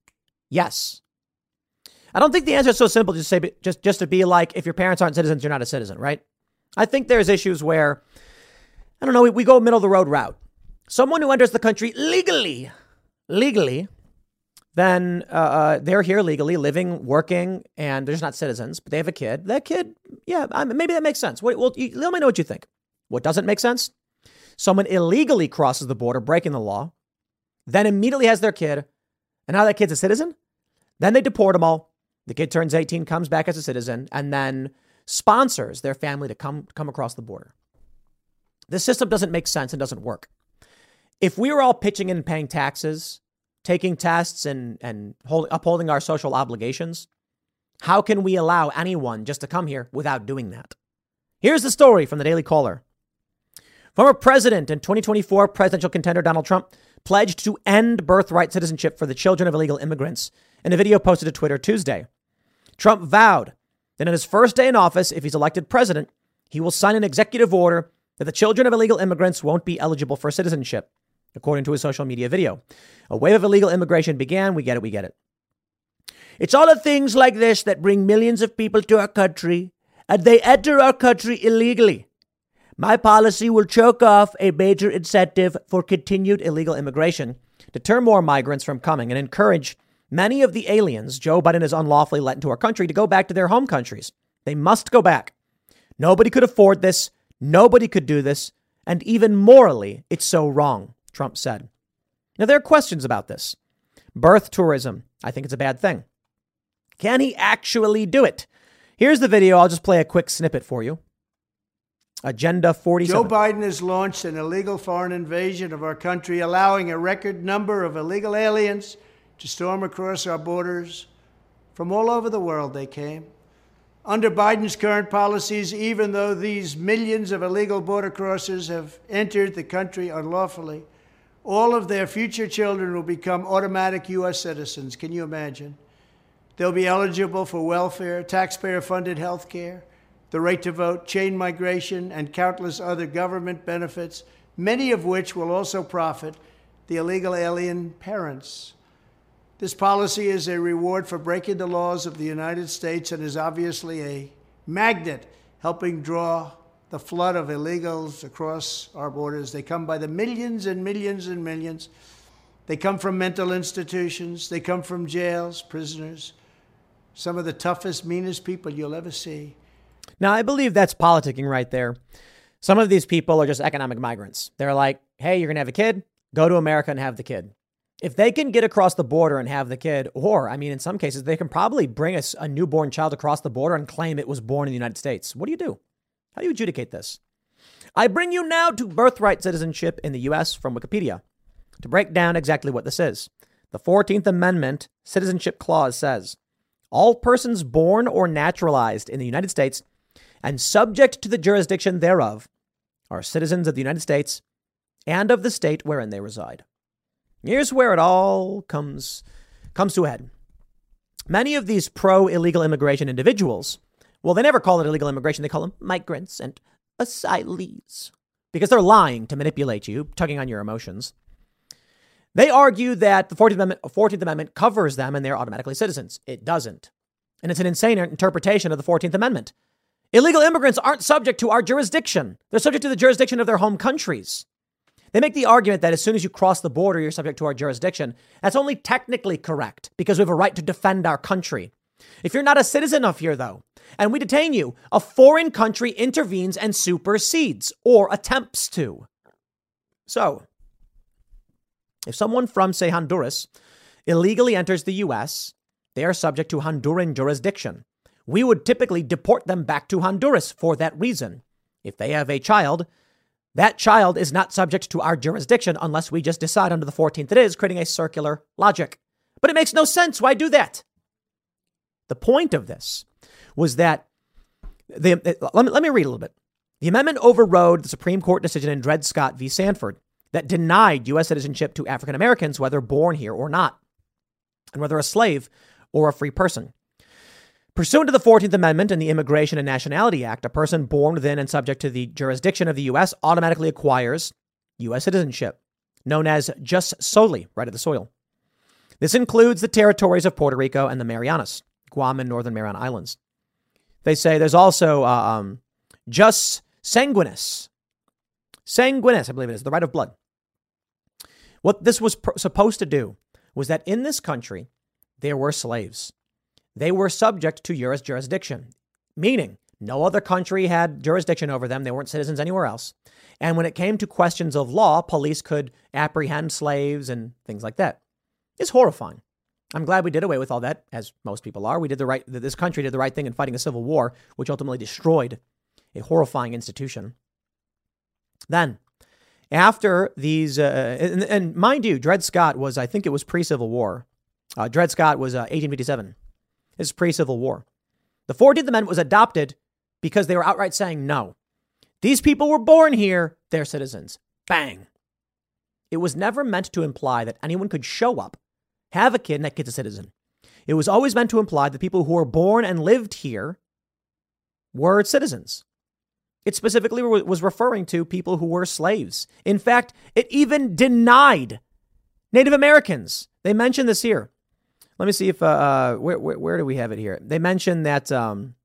yes. I don't think the answer is so simple to say just just to be like if your parents aren't citizens, you're not a citizen, right? I think there's issues where I don't know, we, we go middle of the road route. Someone who enters the country legally, legally, then uh, uh, they're here legally, living, working, and they're just not citizens, but they have a kid. That kid, yeah, I mean, maybe that makes sense. Well, you, let me know what you think. What doesn't make sense? Someone illegally crosses the border, breaking the law, then immediately has their kid, and now that kid's a citizen. Then they deport them all. The kid turns 18, comes back as a citizen, and then sponsors their family to come come across the border. This system doesn't make sense and doesn't work. If we were all pitching in and paying taxes, taking tests and and hold, upholding our social obligations, how can we allow anyone just to come here without doing that? Here's the story from the Daily Caller. Former president and 2024 presidential contender Donald Trump pledged to end birthright citizenship for the children of illegal immigrants in a video posted to Twitter Tuesday. Trump vowed that in his first day in office, if he's elected president, he will sign an executive order that the children of illegal immigrants won't be eligible for citizenship, according to his social media video. A wave of illegal immigration began. We get it, we get it. It's all the things like this that bring millions of people to our country, and they enter our country illegally. My policy will choke off a major incentive for continued illegal immigration, deter more migrants from coming, and encourage many of the aliens Joe Biden has unlawfully let into our country to go back to their home countries. They must go back. Nobody could afford this. Nobody could do this. And even morally, it's so wrong, Trump said. Now, there are questions about this. Birth tourism, I think it's a bad thing. Can he actually do it? Here's the video. I'll just play a quick snippet for you. Agenda 47. Joe Biden has launched an illegal foreign invasion of our country, allowing a record number of illegal aliens to storm across our borders. From all over the world, they came. Under Biden's current policies, even though these millions of illegal border crossers have entered the country unlawfully, all of their future children will become automatic U.S. citizens. Can you imagine? They'll be eligible for welfare, taxpayer funded health care, the right to vote, chain migration, and countless other government benefits, many of which will also profit the illegal alien parents. This policy is a reward for breaking the laws of the United States and is obviously a magnet helping draw the flood of illegals across our borders. They come by the millions and millions and millions. They come from mental institutions, they come from jails, prisoners, some of the toughest, meanest people you'll ever see. Now, I believe that's politicking right there. Some of these people are just economic migrants. They're like, hey, you're going to have a kid, go to America and have the kid if they can get across the border and have the kid, or I mean, in some cases, they can probably bring a, a newborn child across the border and claim it was born in the United States. What do you do? How do you adjudicate this? I bring you now to birthright citizenship in the U.S. from Wikipedia to break down exactly what this is. The 14th Amendment Citizenship Clause says all persons born or naturalized in the United States and subject to the jurisdiction thereof are citizens of the United States and of the state wherein they reside. Here's where it all comes comes to a head. Many of these pro illegal immigration individuals, well, they never call it illegal immigration. They call them migrants and asylees because they're lying to manipulate you, tugging on your emotions. They argue that the 14th Amendment, 14th Amendment covers them and they're automatically citizens. It doesn't. And it's an insane interpretation of the 14th Amendment. Illegal immigrants aren't subject to our jurisdiction, they're subject to the jurisdiction of their home countries. They make the argument that as soon as you cross the border, you're subject to our jurisdiction. That's only technically correct because we have a right to defend our country. If you're not a citizen of here, though, and we detain you, a foreign country intervenes and supersedes or attempts to. So, If someone from, say, Honduras illegally enters the U.S., they are subject to Honduran jurisdiction. We would typically deport them back to Honduras for that reason. If they have a child, that child is not subject to our jurisdiction unless we just decide under the 14th it is, creating a circular logic. But it makes no sense. Why do that? The point of this was that the, let, me, let me read a little bit. The amendment overrode the Supreme Court decision in Dred Scott v. Sandford that denied U.S. citizenship to African Americans, whether born here or not, and whether a slave or a free person. Pursuant to the 14th Amendment and the Immigration and Nationality Act, a person born within and subject to the jurisdiction of the U.S. automatically acquires U.S. citizenship, known as jus soli, right of the soil. This includes the territories of Puerto Rico and the Marianas, Guam and Northern Mariana Islands. They say there's also uh, um, jus sanguinis. Sanguinis, I believe it is, the right of blood. What this was pr- supposed to do was that in this country, there were slaves. They were subject to U.S. jurisdiction, meaning no other country had jurisdiction over them. They weren't citizens anywhere else. And when it came to questions of law, police could apprehend slaves and things like that. It's horrifying. I'm glad we did away with all that, as most people are. We did the right, this country did the right thing in fighting a civil war, which ultimately destroyed a horrifying institution. Then, after these, uh, and, and, mind you, Dred Scott was, I think it was pre Civil War. Uh, Dred Scott was uh, 1857. Is pre Civil War. The 14th Amendment was adopted because they were outright saying no. These people were born here, they're citizens. Bang. It was never meant to imply that anyone could show up, have a kid, and that kid's a citizen. It was always meant to imply that people who were born and lived here were citizens. It specifically was referring to people who were slaves. In fact, it even denied Native Americans. They mentioned this here. Let me see if uh, uh where, where, where do we have it here? They mentioned that um,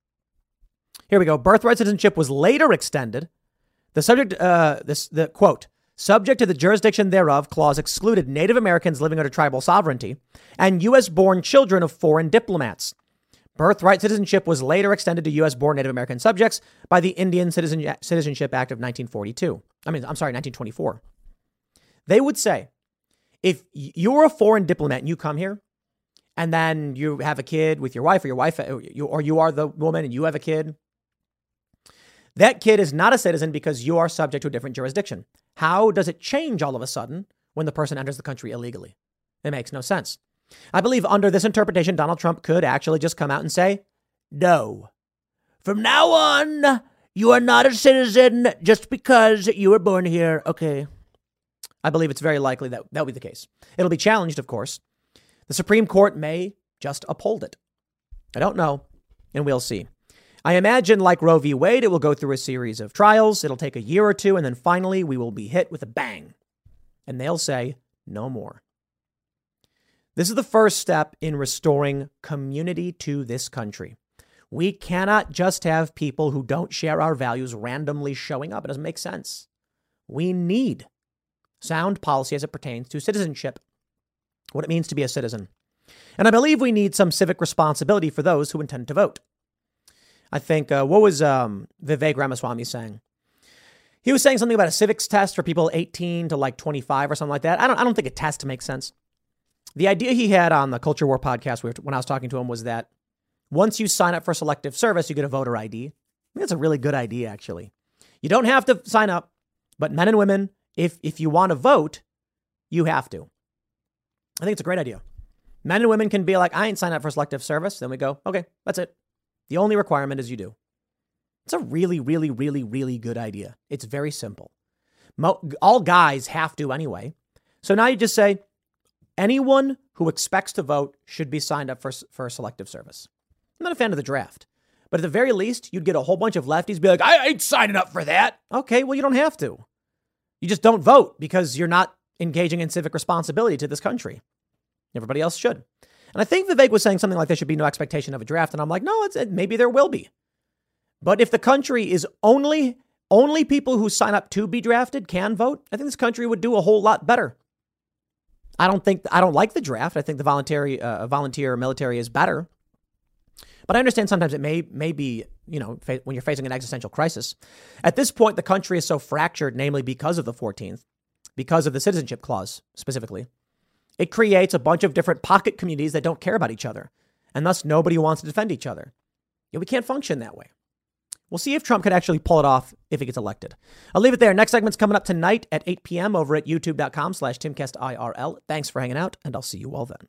here we go. Birthright citizenship was later extended. The subject, uh, this the quote, subject to the jurisdiction thereof clause excluded Native Americans living under tribal sovereignty and U.S. born children of foreign diplomats. Birthright citizenship was later extended to U.S. born Native American subjects by the Indian Citizen, Citizenship Act of 1942. I mean, I'm sorry, 1924. They would say if you're a foreign diplomat and you come here, and then you have a kid with your wife or your wife or you, or you are the woman and you have a kid. That kid is not a citizen because you are subject to a different jurisdiction. How does it change all of a sudden when the person enters the country illegally? It makes no sense. I believe under this interpretation donald trump could actually just come out and say no. From now on you are not a citizen just because you were born here. Okay. I believe it's very likely that that will be the case. It'll be challenged of course the Supreme Court may just uphold it. I don't know, and we'll see. I imagine, like Roe v. Wade, it will go through a series of trials. It'll take a year or two, and then finally we will be hit with a bang. And they'll say, no more. This is the first step in restoring community to this country. We cannot just have people who don't share our values randomly showing up. It doesn't make sense. We need sound policy as it pertains to citizenship what it means to be a citizen. And I believe we need some civic responsibility for those who intend to vote. I think, uh, what was um, Vivek Ramaswamy saying? He was saying something about a civics test for people 18 to like 25 or something like that. I don't, I don't think a test makes sense. The idea he had on the Culture War podcast when I was talking to him was that once you sign up for selective service, you get a voter ID. That's a really good idea, actually. You don't have to sign up, but men and women, if, if you want to vote, you have to. I think it's a great idea. Men and women can be like, I ain't signed up for selective service. Then we go, okay, that's it. The only requirement is you do. It's a really, really, really, really good idea. It's very simple. Mo- all guys have to anyway. So now you just say anyone who expects to vote should be signed up for, for selective service. I'm not a fan of the draft, but at the very least, you'd get a whole bunch of lefties be like, I ain't signing up for that. Okay, well, you don't have to. You just don't vote because you're not engaging in civic responsibility to this country. Everybody else should. And I think Vivek was saying something like there should be no expectation of a draft. And I'm like, no, it's, maybe there will be. But if the country is only only people who sign up to be drafted can vote, I think this country would do a whole lot better. I don't think I don't like the draft. I think the voluntary uh, volunteer military is better. But I understand sometimes it may may be you know when you're facing an existential crisis. At this point, the country is so fractured, namely because of the 14th, because of the citizenship clause specifically. It creates a bunch of different pocket communities that don't care about each other, and thus nobody wants to defend each other. We can't function that way. We'll see if Trump can actually pull it off if he gets elected. I'll leave it there. Next segment's coming up tonight at 8 p.m. over at youtube.com slash timcastirl. Thanks for hanging out, and I'll see you all then.